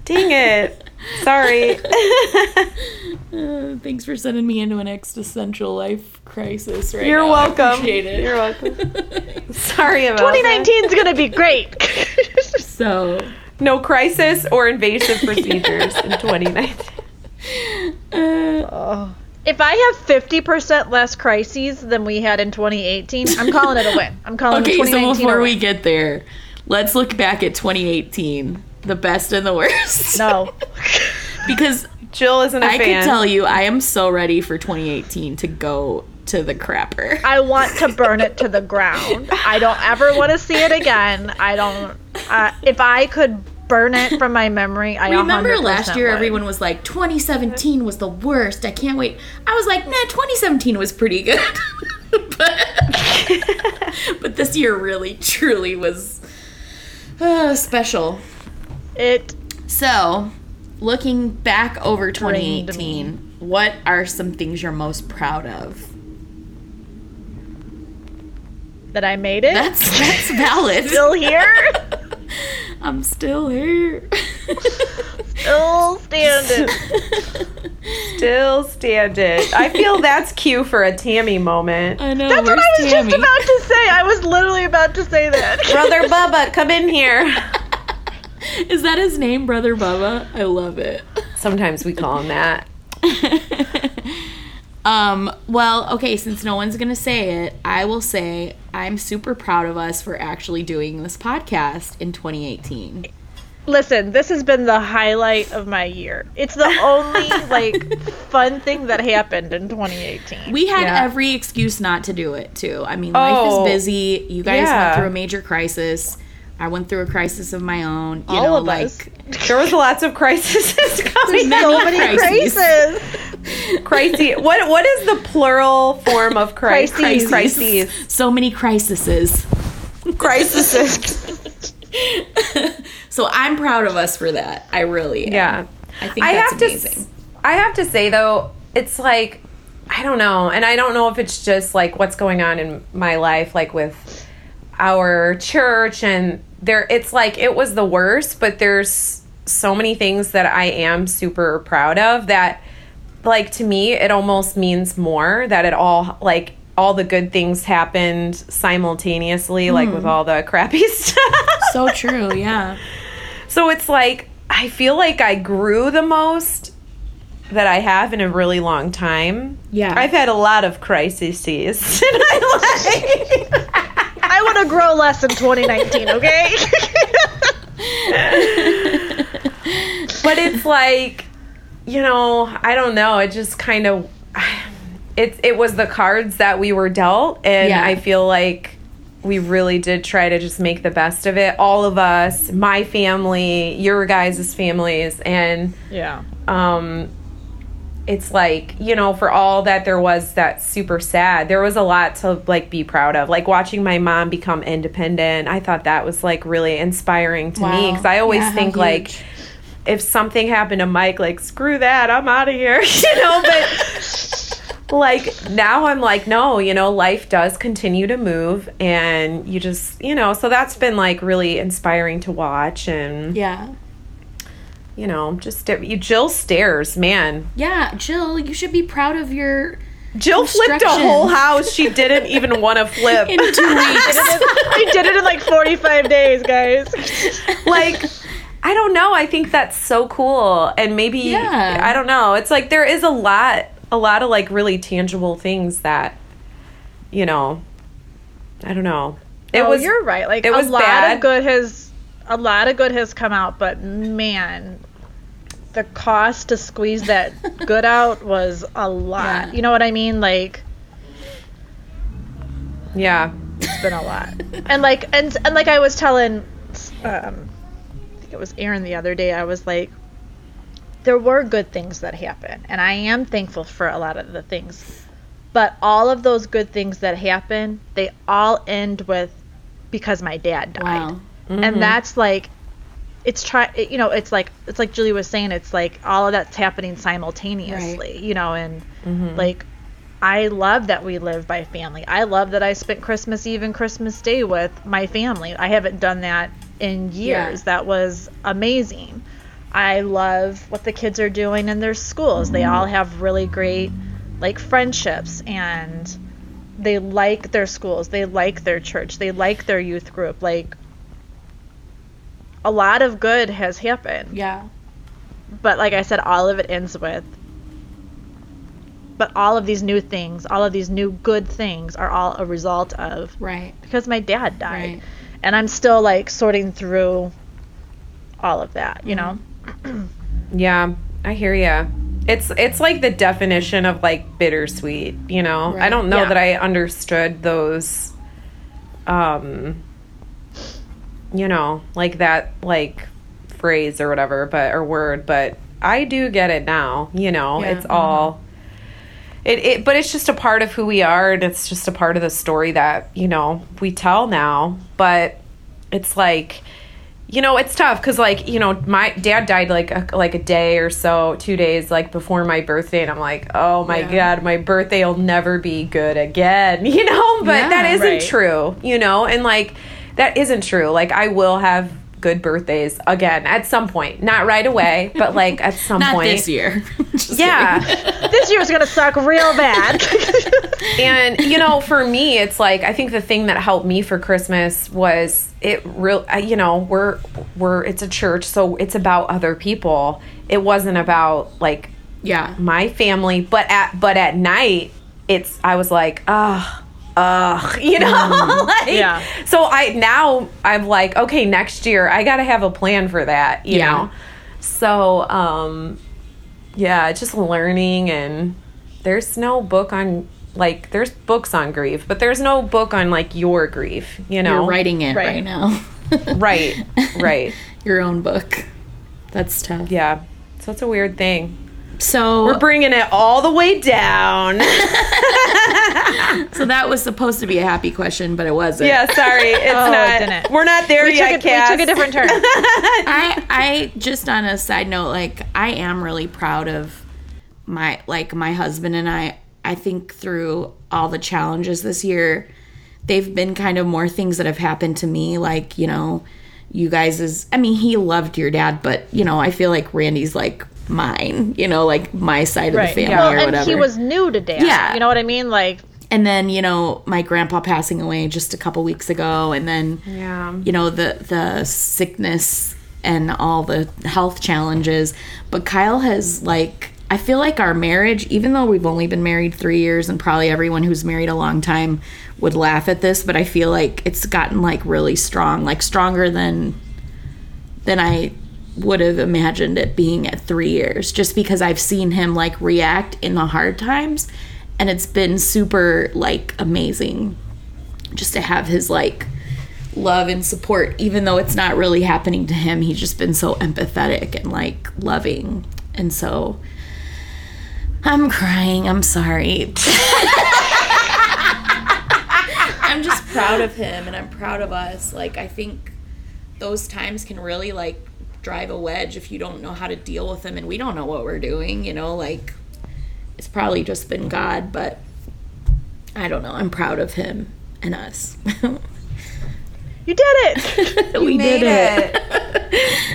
Dang it. Sorry. Uh, thanks for sending me into an existential life crisis right You're now. I welcome. appreciate it. You're welcome. Sorry about 2019 is gonna be great. So. No crisis or invasive procedures in 2019. uh, if I have 50% less crises than we had in 2018, I'm calling it a win. I'm calling okay, it so 2019 before we get there, let's look back at 2018, the best and the worst. No. because Jill isn't a I fan. can tell you, I am so ready for 2018 to go to the crapper. I want to burn it to the ground. I don't ever want to see it again. I don't. Uh, if I could burn it from my memory, I Remember 100% last year, would. everyone was like, 2017 was the worst. I can't wait. I was like, nah, 2017 was pretty good. but, but this year really, truly was uh, special. It So, looking back over 2018, what are some things you're most proud of? that I made it. That's that's valid. still here. I'm still here. Still standing. Still standing. I feel that's cue for a Tammy moment. I know. That's what I was Tammy? just about to say. I was literally about to say that. Brother Bubba, come in here. Is that his name, Brother Bubba? I love it. Sometimes we call him that. um, well, okay, since no one's gonna say it, I will say I'm super proud of us for actually doing this podcast in 2018. Listen, this has been the highlight of my year. It's the only like fun thing that happened in 2018. We had Yeah. every excuse not to do it too. I mean, life Oh, is busy. You guys yeah. went through a major crisis. I went through a crisis of my own. You All know, of like us. There was lots of crises coming. Many so many crises. crises. What what is the plural form of crisis? Crises. Crises. so many crises. Crises. So I'm proud of us for that. I really am. Yeah. I think I that's have to. amazing. s- I have to say though, it's like I don't know, and I don't know if it's just like what's going on in my life, like with our church, and there. It's like it was the worst, but there's so many things that I am super proud of that, like to me, it almost means more that it all like all the good things happened simultaneously, like with mm-hmm. all the crappy stuff. so true, yeah. So it's like I feel like I grew the most that I have in a really long time. Yeah. I've had a lot of crises in my life. To grow less in 2019, okay? but it's like, you know, I don't know. It just kind of, it, it was the cards that we were dealt. And Yeah. I feel like we really did try to just make the best of it. All of us, my family, your guys' families. And, yeah. um, it's like you know for all that there was that super sad there was a lot to like be proud of. Like watching my mom become independent i thought that was like really inspiring to me. Because i always Yeah, think like if something happened to mike like screw that i'm out of here you know but like now i'm like no you know life does continue to move and you just you know so that's been like really inspiring to watch and Yeah. You know just you jill stairs man Yeah, Jill, you should be proud of your Jill flipped a whole house she didn't even want to flip. in two weeks. I did it in like 45 days, guys. like, I don't know. I think that's so cool. And maybe, Yeah. I don't know. It's like there is a lot, a lot of like really tangible things that, you know, I don't know. It oh, was, you're right. Like it a was lot bad. of good has a lot of good has come out, but man, the cost to squeeze that good out was a lot. Yeah. You know what I mean? Like yeah. it's been a lot. And like and and like I was telling um I think it was Aaron the other day, I was like there were good things that happened, and I am thankful for a lot of the things. But all of those good things that happen, they all end with because my dad died. Wow. And mm-hmm. that's like it's try you know, it's like it's like Julie was saying, it's like all of that's happening simultaneously, you know, and mm-hmm. like I love that we live by family. I love that I spent Christmas Eve and Christmas Day with my family. I haven't done that in years. Yeah. That was amazing. I love what the kids are doing in their schools. They all mm-hmm. have really great like friendships and they like their schools. They like their church. They like their youth group. Like a lot of good has happened Yeah. but like I said, all of it ends with. But all of these new things, all of these new good things, are all a result of Right. because my dad died, Right. and I'm still like sorting through all of that, you know. Yeah. I hear you. It's, it's like the definition of like bittersweet, you know? Right. I don't know Yeah. that I understood those, um, you know, like that, like phrase or whatever, but, or word, but I do get it now, you know? Yeah. It's all, it, it, but it's just a part of who we are, and it's just a part of the story that you know we tell now. But it's like, you know, it's tough because like you know, my dad died like a, like a day or so, two days like before my birthday, and I'm like, oh my Yeah. god, my birthday will never be good again, you know. But Yeah. that isn't Right. true, you know, and like that isn't true. Like I will have good birthdays again at some point, not right away, but like at some Not point. this year. Just Yeah. kidding. this year's gonna suck real bad. and you know for me it's like i think the thing that helped me for christmas was it real uh, you know we're we're it's a church so it's about other people it wasn't about like yeah. my family but at but at night it's i was like ugh ugh you know like, Yeah. so i now i'm like okay next year i gotta have a plan for that you Yeah. know so um yeah just learning and there's no book on like there's books on grief but there's no book on like your grief you know You're writing it right, Right. now. right right Your own book. That's tough. yeah so it's a weird thing So we're bringing it all the way down so that was supposed to be a happy question, but it wasn't. Yeah, sorry, it's Oh, not. didn't. We're not there we, took yet, a, we took a different turn. I I just on a side note, like I am really proud of my like my husband and I. I think through all the challenges this year, they've been kind of more things that have happened to me. Like you know, you guys is. I mean, he loved your dad, but you know, I feel like Randy's like mine. You know, like my side of the family Well, or and whatever. he was new to dance. Yeah. You know what I mean? Like and then you know my grandpa passing away just a couple weeks ago, and then Yeah. you know the the sickness and all the health challenges but kyle has like I feel like our marriage, even though we've only been married three years, and probably everyone who's married a long time would laugh at this, but I feel like it's gotten like really strong, like stronger than than I would have imagined it being at three years, just because I've seen him like react in the hard times, and it's been super like amazing just to have his like love and support even though it's not really happening to him. He's just been so empathetic and like loving and so i'm crying. I'm sorry. I'm just proud of him and i'm proud of us. Like i think those times can really like drive a wedge if you don't know how to deal with them and we don't know what we're doing you know like it's probably just been god but i don't know i'm proud of him and us You did it. we made did it.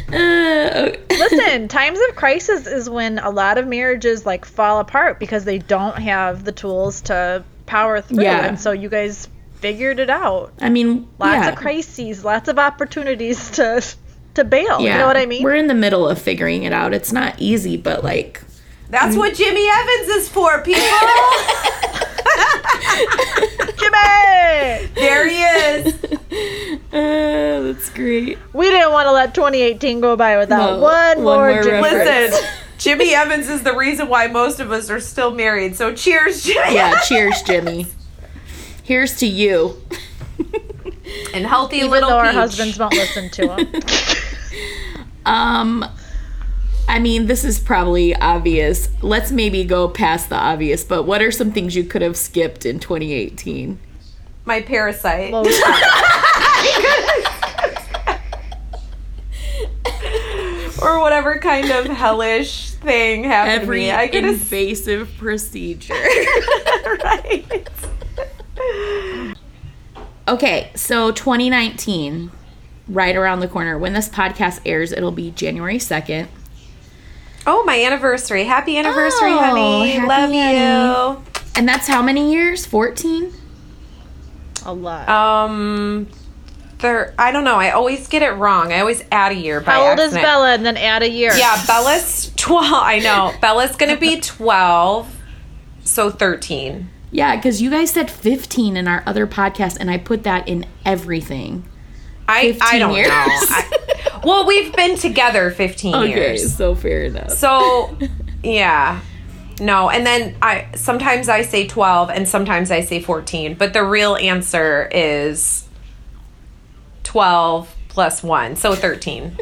Uh, Listen, times of crisis is when a lot of marriages like fall apart because they don't have the tools to power through. Yeah. And so you guys figured it out. I mean, Lots yeah. of crises, lots of opportunities to to bail. Yeah. You know what I mean? We're in the middle of figuring it out. It's not easy, but like, That's what Jimmy Evans is for, people. Jimmy! there he is. uh, that's great. We didn't want to let 2018 go by without No, one, one more, more Jimmy. Listen, Jimmy Evans is the reason why most of us are still married. So cheers, Jimmy. Yeah, cheers, Jimmy. Here's to you. And healthy Even little though our husbands won't listen to him. Um, I mean, this is probably obvious. Let's maybe go past the obvious, but what are some things you could have skipped in 2018? My parasite. Well, or whatever kind of hellish thing happened Every to me. I could have invasive procedure. right. Okay, so 2019, right around the corner. When this podcast airs, it'll be January 2nd. Oh, my anniversary. Happy anniversary, Oh, honey. happy Love honey. And that's how many years? 14? a lot. Um thir- I don't know. I always get it wrong. I always add a year by How old is. Bella? And then add a year. Yeah, Bella's 12. I know. Bella's going to be 12. So 13. Yeah, because you guys said 15 in our other podcast, and I put that in everything. I 15 I don't years. know. I, well, we've been together 15 years. so fair enough. So, yeah. No, and then I sometimes I say 12 and sometimes I say 14, but the real answer is 12 plus 1, so 13.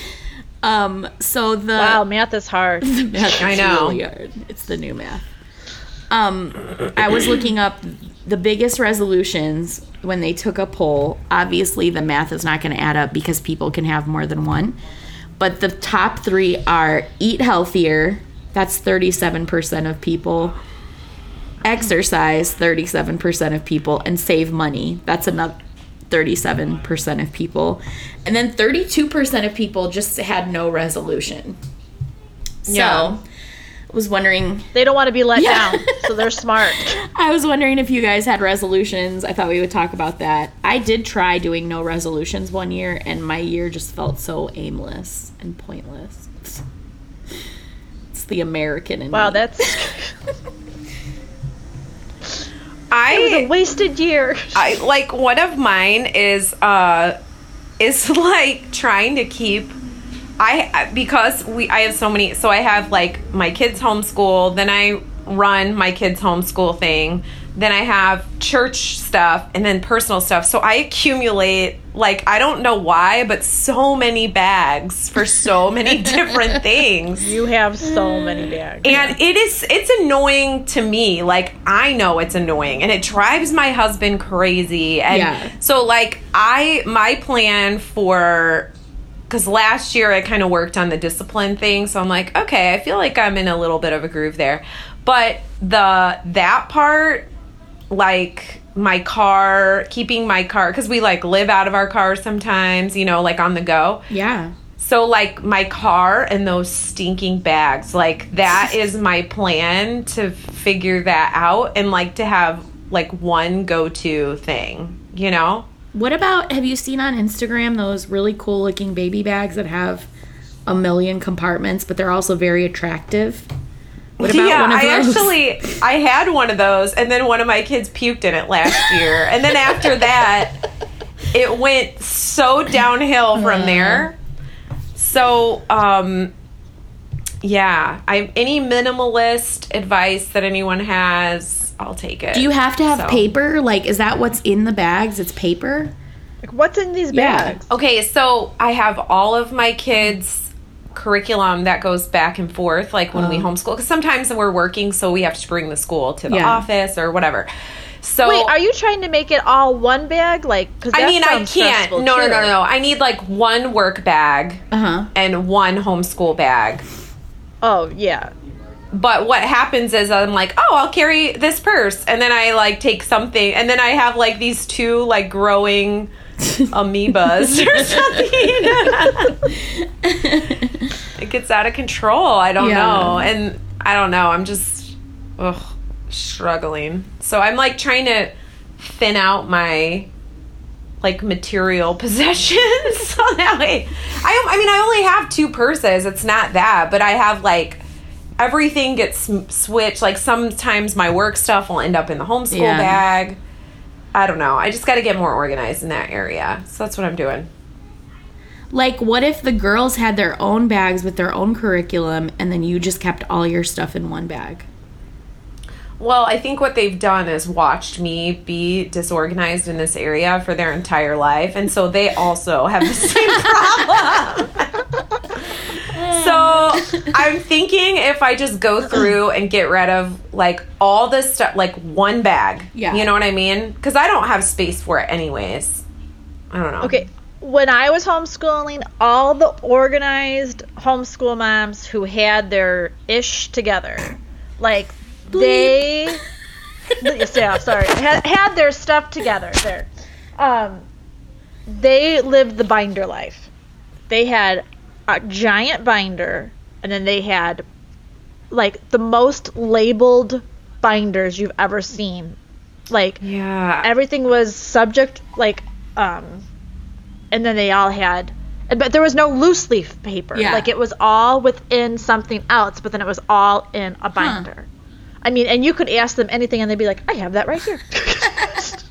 um, so the Wow, math is hard. math I know. really hard. It's the new math. Um, I was looking up the biggest resolutions when they took a poll. Obviously, the math is not going to add up because people can have more than one. But the top three are eat healthier. That's 37% of people. Exercise, 37% of people. And save money. That's another 37% of people. And then 32% of people just had no resolution. So, Yeah. I was wondering They don't want to be let Yeah. down, so they're smart. I was wondering if you guys had resolutions. I thought we would talk about that. I did try doing no resolutions one year, and my year just felt so aimless and pointless. It's the American in Wow, me. that's I it was a wasted year. I like one of mine is uh is like trying to keep I because we I have so many so I have like my kids homeschool, then I run my kids homeschool thing, then I have church stuff and then personal stuff. So I accumulate like I don't know why, but so many bags for so many different things. You have so many bags. And it is it's annoying to me. Like I know it's annoying and it drives my husband crazy. And Yeah. so like I my plan for cuz last year I kind of worked on the discipline thing, so I'm like, okay, I feel like I'm in a little bit of a groove there. But the that part like my car, keeping my car cuz we like live out of our car sometimes, you know, like on the go. yeah. So like my car and those stinking bags, like that is my plan to figure that out and like to have like one go-to thing, you know? What about have you seen on Instagram those really cool looking baby bags that have a million compartments, but they're also very attractive? What about yeah, one of I those? actually I had one of those, and then one of my kids puked in it last year, and then after that, it went so downhill Uh. from there. So, um, yeah, I any minimalist advice that anyone has, I'll take it. Do you have to have So- paper? Like, is that what's in the bags? It's paper. Like, what's in these Yeah. bags? Okay, so I have all of my kids' curriculum that goes back and forth, like when we homeschool. Because sometimes we're working, so we have to bring the school to the Yeah. office or whatever. So Wait, are you trying to make it all one bag? Like, because I mean, I can't. No, no, no, no. I need like one work bag Uh huh. and one homeschool bag. Oh yeah. But what happens is I'm like, oh, I'll carry this purse, and then I like take something, and then I have like these two like growing amoebas or something. it gets out of control. I don't Yeah. know, and I don't know. I'm just ugh, struggling. So I'm like trying to thin out my like material possessions so that way I, I mean i only have two purses it's not that but i have like everything gets switched. Like sometimes my work stuff will end up in the homeschool Yeah. bag. I don't know. I just got to get more organized in that area. So that's what i'm doing. Like, what if the girls had their own bags with their own curriculum, and then you just kept all your stuff in one bag? well i think what they've done is watched me be disorganized in this area for their entire life and so they also have the same problem So I'm thinking if I just go through and get rid of like all this stuff, like one bag. Yeah. You know what I mean? Because I don't have space for it anyways. I don't know. Okay. When I was homeschooling, all the organized homeschool moms who had their ish together, like they, yeah, sorry, had, had their stuff together. There, um, they lived the binder life. They had a giant binder, and then they had like the most labeled binders you've ever seen. Like Yeah. everything was subject like um and then they all had but there was no loose leaf paper Yeah. like it was all within something else but then it was all in a binder i mean and you could ask them anything and they'd be like i have that right here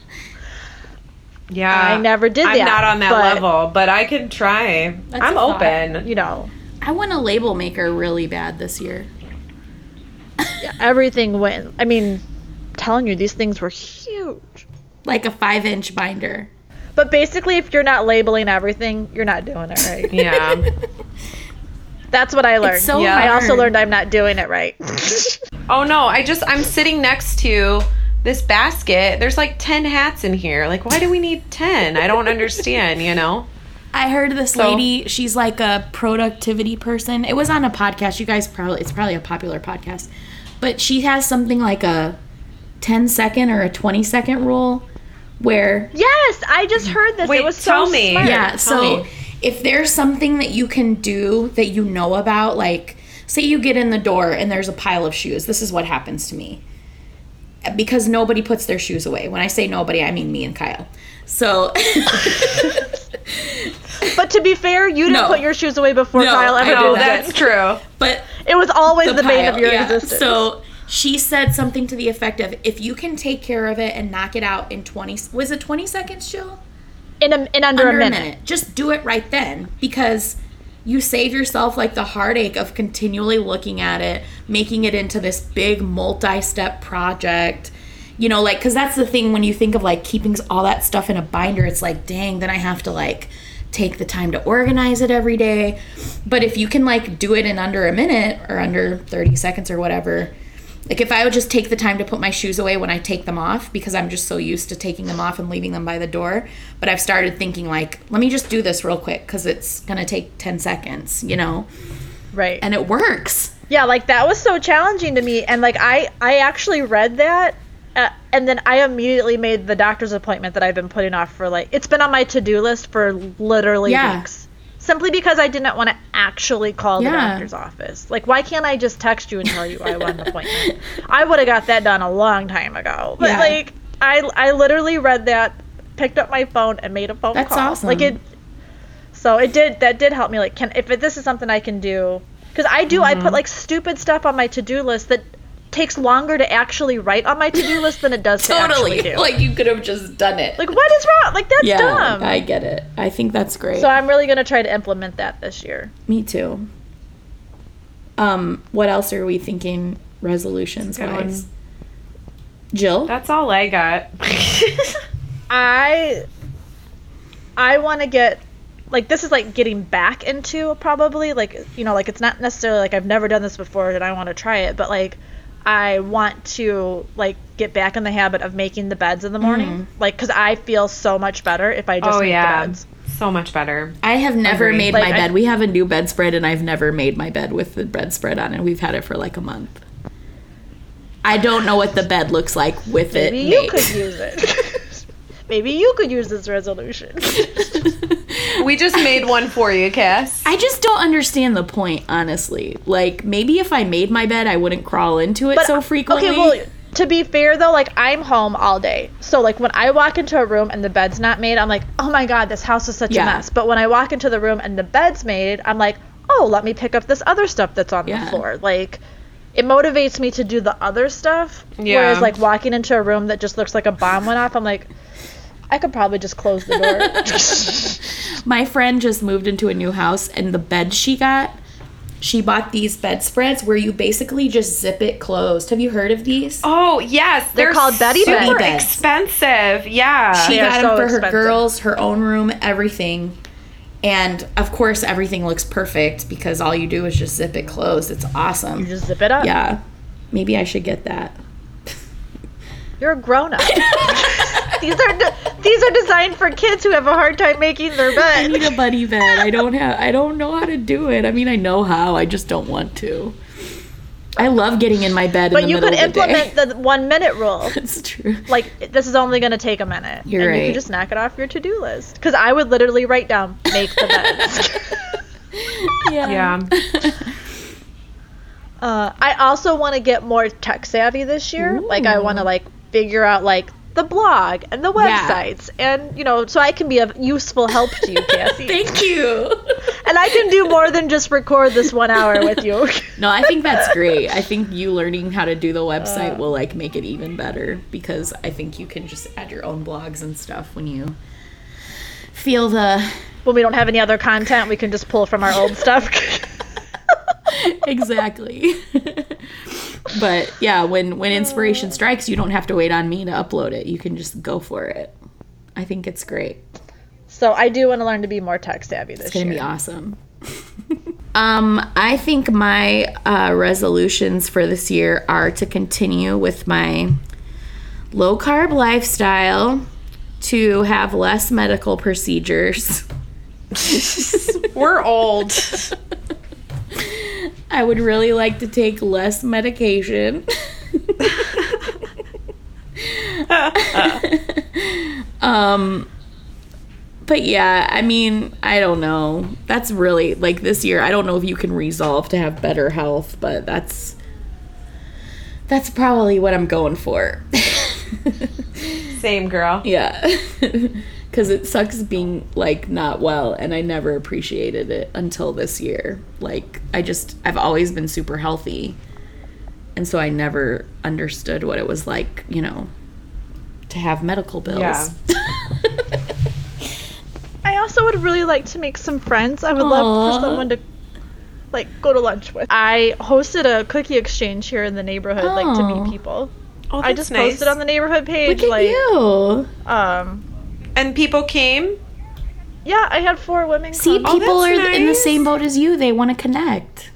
yeah. I never did that. I'm that, not on that but- level, but I could try. That's I'm a thought. open. you know I want a label maker really bad this year. everything went i mean telling you these things were huge Like a five inch binder. but basically if you're not labeling everything you're not doing it right Yeah. that's what i learned so yeah. i also learned i'm not doing it right oh no, I just I'm sitting next to this basket. There's like 10 hats in here. Like why do we need 10? I don't understand, you know? I heard this So- lady, she's like a productivity person. It was on a podcast. You guys probably, it's probably a popular podcast. But she has something like a 10 second or a 20 second rule where yes i just heard this Wait, it was tell so me. smart. Yeah, Tell so me. if there's something that you can do that you know about, like say you get in the door and there's a pile of shoes. This is what happens to me. Because nobody puts their shoes away. When I say nobody, I mean me and Kyle. So But to be fair, you didn't No. put your shoes away before No, Kyle ever did that's true. but It was always the, bane of your yeah. existence. So she said something to the effect of if you can take care of it and knock it out in 20 was it 20 seconds, Jill? in a, in under, under a minute. Just do it right then because you save yourself like the heartache of continually looking at it, making it into this big multi-step project. You know, like cuz that's the thing when you think of like keeping all that stuff in a binder, it's like, dang, then I have to like take the time to organize it every day. But if you can like do it in under a minute or under 30 seconds or whatever, like if I would just take the time to put my shoes away when I take them off because I'm just so used to taking them off and leaving them by the door, but I've started thinking like, let me just do this real quick cuz it's going to take 10 seconds, you know. Right. And it works. yeah, like that was so challenging to me and like I I actually read that uh, and then I immediately made the doctor's appointment that I've been putting off for like it's been on my to-do list for literally Yeah. weeks. Simply because I didn't want to actually call the Yeah. doctor's office. Like, why can't I just text you and tell you I want an appointment? I would have got that done a long time ago. But Yeah. like, I I literally read that, picked up my phone, and made a phone That's call. awesome. Like it. So it did that did help me. Like, can if it, this is something I can do, Because I do, I Mm-hmm. put like stupid stuff on my to do list that takes longer to actually write on my to do list than it does to Totally. actually do. Like you could have just done it. Like, what is wrong? Like, that's yeah, dumb. I get it. I think that's great. so I'm really going to try to implement that this year. Me too. Um, what else are we thinking resolutions Good wise? one. Jill? That's all I got. I I want to get like this is like getting back into probably like you know like it's not necessarily like I've never done this before and I want to try it but like I want to like get back in the habit of making the beds in the morning mm-hmm. like cuz I feel so much better if I just oh make yeah, the beds. so much better. I have never Agreed. made Like, my I- bed. We have a new bedspread and I've never made my bed with the bedspread on it. We've had it for like a month. I don't know what the bed looks like with Maybe it Maybe you made. could use it. Maybe you could use this resolution. We just made one for you, Cass. I just don't understand the point, honestly. Like maybe if I made my bed, I wouldn't crawl into it so frequently. Okay, well, to be fair though, like I'm home all day. So like when I walk into a room and the bed's not made, I'm like, "Oh my god, this house is such Yeah. a mess." But when I walk into the room and the bed's made, I'm like, "Oh, let me pick up this other stuff that's on Yeah. the floor." Like it motivates me to do the other stuff. Yeah. Whereas like walking into a room that just looks like a bomb went off, I'm like, I could probably just close the door. My friend just moved into a new house, and the bed she got, she bought these bedspreads where you basically just zip it closed. Have you heard of these? Oh yes, They're called Betty super beds. Beds. expensive. Yeah. she They are got so them for expensive. her girls, her own room, everything. And of course, everything looks perfect because all you do is just zip it closed. It's awesome. you just zip it up. yeah. Maybe I should get that. You're a grown up. these are de- these are designed for kids who have a hard time making their bed. I bed. need a buddy bed. I don't have I don't know how to do it. I mean, I know how. I just don't want to. I love getting in my bed But in the you could of the implement the one minute rule. That's true. Like this is only going to take a minute. You're and You can just knock it off your to do list. Because I would literally write down make the bed. yeah. uh, I also want to get more tech savvy this year. Like I want to like figure out like the blog and the Yeah. websites and you know so I can be of useful help to you, Cassie. Thank you. and I can do more than just record this one hour with you. No, I think that's great. I think you learning how to do the website Uh. will like make it even better because I think you can just add your own blogs and stuff when you feel the when we don't have any other content, we can just pull from our old stuff. exactly. But yeah, when when inspiration strikes, you don't have to wait on me to upload it. You can just go for it. I think it's great. so I do want to learn to be more tech savvy this year. It's gonna year. be awesome. um, I think my uh, resolutions for this year are to continue with my low carb lifestyle, to have less medical procedures. We're old. I would really like to take less medication. um but yeah, I mean, I don't know. That's really like this year. I don't know if you can resolve to have better health, but that's that's probably what I'm going for. Same girl. yeah. Cuz it sucks being like not well and I never appreciated it until this year. Like I just I've always been super healthy. And so I never understood what it was like, you know, to have medical bills. Yeah. I also would really like to make some friends. I would love for someone to like go to lunch with. I hosted a cookie exchange here in the neighborhood, like to meet people. Oh, I just nice. posted on the neighborhood page, Look at like you. um And people came. yeah, I had four women See, come. Oh, people are that's in the same boat as you. They want to connect.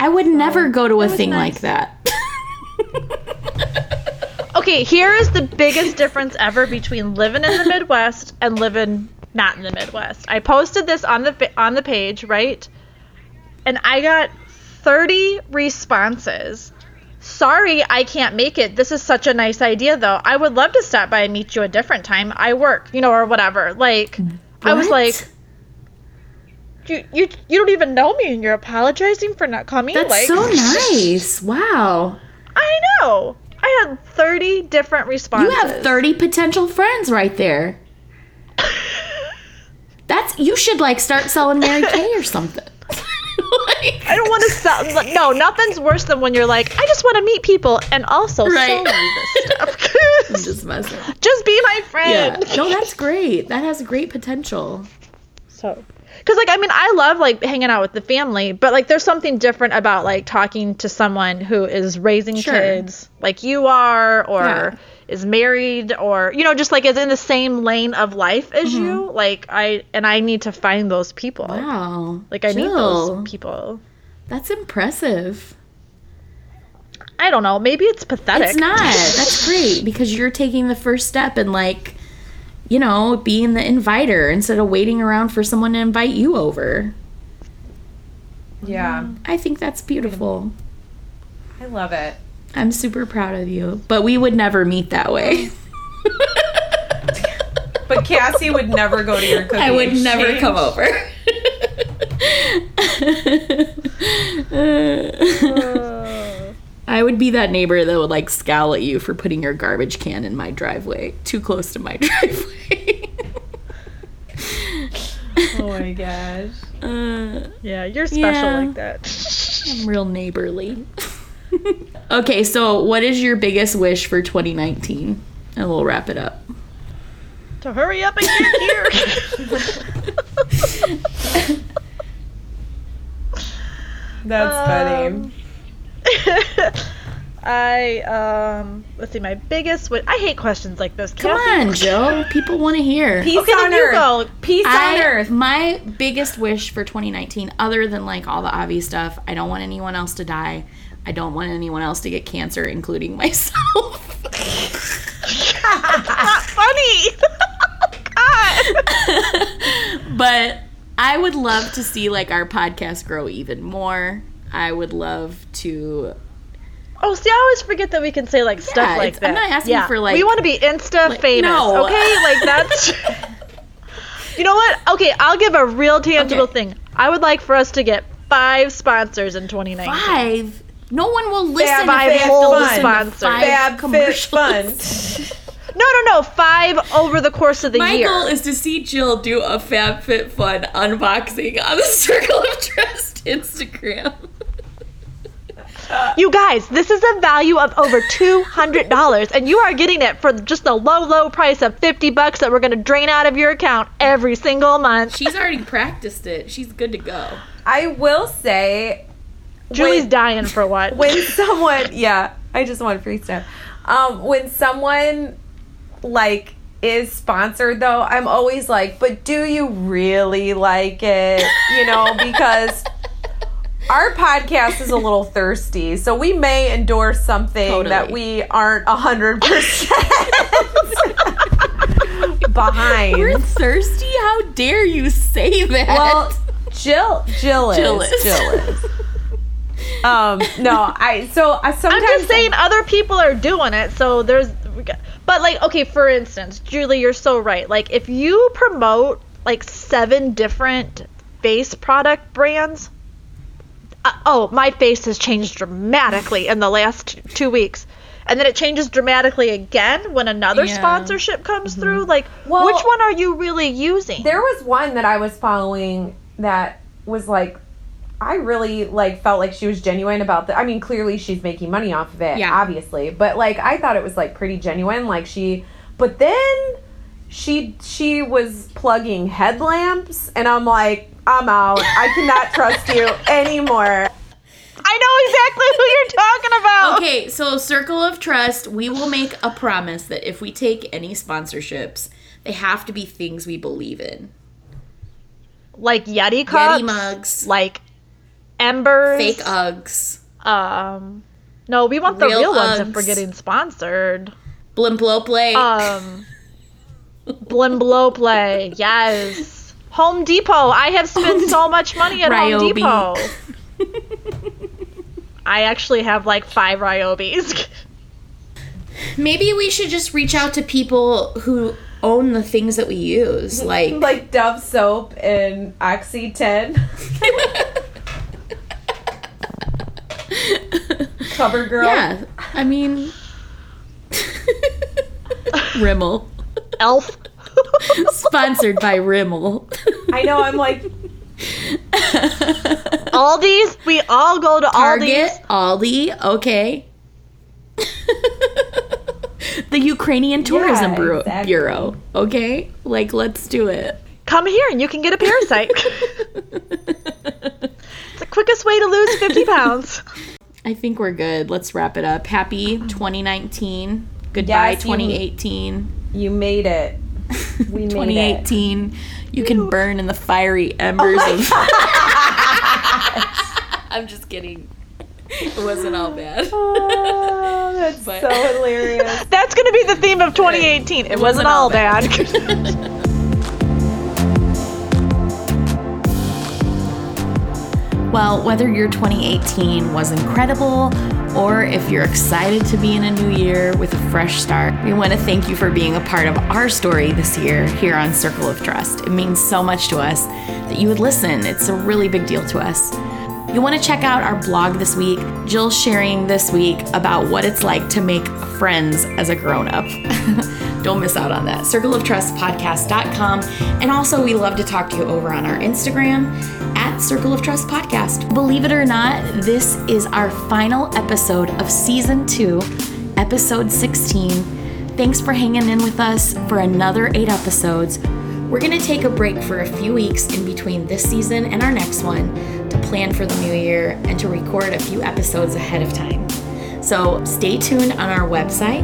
I would oh, never go to a thing nice. like that. Okay, here is the biggest difference ever between living in the Midwest and living not in the Midwest. I posted this on the on the page, right? And I got 30 responses. Sorry, I can't make it. This is such a nice idea though. I would love to stop by and meet you a different time. I work, you know, or whatever. Like I was like you, you you don't even know me and you're apologizing for not coming That's like so nice. Wow. I know. I had 30 different responses. You have 30 potential friends right there. That's you should like start selling Mary Kay or something. Like, I don't want to sell. No, nothing's worse than when you're like, I just want to meet people and also Right. this stuff. I'm just messing. just be my friend. Yeah. No, that's great. That has great potential. So, because like I mean, I love like hanging out with the family, but like there's something different about like talking to someone who is raising Sure. kids like you are, or Yeah. Is married, or you know, just like is in the same lane of life as Mm-hmm. you. Like I and I need to find those people. Wow. Like I need those people. That's impressive. I don't know. Maybe it's pathetic. It's not. That's great because you're taking the first step and like, you know, being the inviter instead of waiting around for someone to invite you over. Yeah, I think that's beautiful. I love it. I'm super proud of you. But we would never meet that way. But Cassie would never go to your cooking I would never come over. I would be that neighbor that would like scowl at you for putting your garbage can in my driveway, too close to my driveway. Oh my gosh. uh, yeah, you're special Yeah. like that. I'm real neighborly. okay, so what is your biggest wish for 2019? And we'll wrap it up. to hurry up and get here. That's funny. Um, I um let's see my biggest wi- I hate questions like this. Come Cassie. on, Joe. People want to hear. Peace Okay, then on you earth. go. Peace on earth. my biggest wish for 2019, other than like all the obvious stuff, I don't want anyone else to die. I don't want anyone else to get cancer, including myself. Not funny. God. but I would love to see like our podcast grow even more. I would love to. Oh, see, I always forget that we can say like stuff like that. I'm not asking yeah. for, like- We want to be Insta like- famous, no. okay? Like that's. you know what? Okay, I'll give a real tangible Okay. thing. I would like for us to get five sponsors in 2019. Five. No one will listen Five if they have to whole listen to sponsors. five Fab Fit commercials. Fun. No, no, no. Five over the course of the My year. goal is to see Jill do a FabFitFun unboxing on the Circle of Trust Instagram. You guys, this is a value of over $200 and you are getting it for just a low low price of 50 bucks that we're going to drain out of your account every single month. She's already practiced it. She's good to go. I will say, Julie's when- dying for what? when someone, yeah, I just want free stuff. Um, when someone like is sponsored though, I'm always like, but do you really like it? You know, because our podcast is a little thirsty, so we may endorse something Totally. that we aren't a hundred percent behind. We're thirsty? How dare you say that? Well, Jill, Jill is, Jill Jill is. Um, no, I so I sometimes I'm just saying other people are doing it, so there's but like okay, for instance, Julie, you're so right. Like if you promote like seven different face product brands, uh, oh, my face has changed dramatically in the last two weeks. And then it changes dramatically again when another Yeah. sponsorship comes through. Like, Well- which one are you really using? There was one that I was following that was like I really like felt like she was genuine about the I mean clearly she's making money off of it Yeah. obviously but like I thought it was like pretty genuine like she but then she she was plugging headlamps and I'm like I'm out I cannot trust you anymore I know exactly who you're talking about. Okay, so Circle of Trust, we will make a promise that if we take any sponsorships, they have to be things we believe in. Like Yeti cups, Yeti mugs. like embers, Fake Uggs, Um, no, we want the Real real, ones if Uggs. we're getting sponsored. Blimploplay. Um, Blimblo play, yes. Home Depot. I have spent so much money at Home Depot. I actually have like five Ryobis. Maybe we should just reach out to people who own the things that we use. Like, like Dove soap and Oxy 10 cover girl yeah, I mean, Rimmel. Elf. Sponsored by Rimmel. I know I'm like Aldi's. We all go to Target, Aldi's. Aldi, okay. the Ukrainian Tourism Yeah, Bureau, exactly. Bureau, okay? Like, let's do it. Come here and you can get a parasite. Quickest way to lose 50 pounds. I think we're good. Let's wrap it up. Happy 2019. Goodbye, Yes, 2018. You made it. We made it. 2018. You can burn in the fiery oh embers of. I'm just kidding. It wasn't all bad. Oh, that's But- so hilarious. That's going to be the theme of 2018. It, wasn't, all bad. Well, whether your 2018 was incredible or if you're excited to be in a new year with a fresh start, we want to thank you for being a part of our story this year here on Circle of Trust. It means so much to us that you would listen. It's a really big deal to us. You want to check out our blog this week. Jill's sharing this week about what it's like to make friends as a grown up. Don't miss out on that. Circleoftrustpodcast.com. And also, we love to talk to you over on our Instagram at Circle of Trust Podcast. Believe it or not, this is our final episode of season two, episode 16. Thanks for hanging in with us for another eight episodes. We're going to take a break for a few weeks in between this season and our next one to plan for the new year and to record a few episodes ahead of time. So stay tuned on our website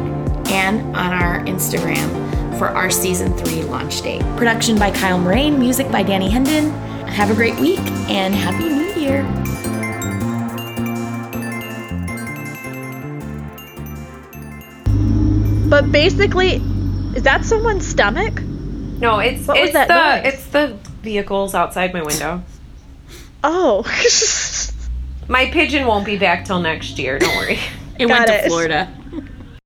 and on our Instagram for our season three launch date. Production by Kyle Moraine, music by Danny Hendon. Have a great week and Happy New Year! but basically, is that someone's stomach? No, it's What was it's that the noise? it's the vehicles outside my window. Oh. My pigeon won't be back till next year. Don't worry. It Got went to. Florida.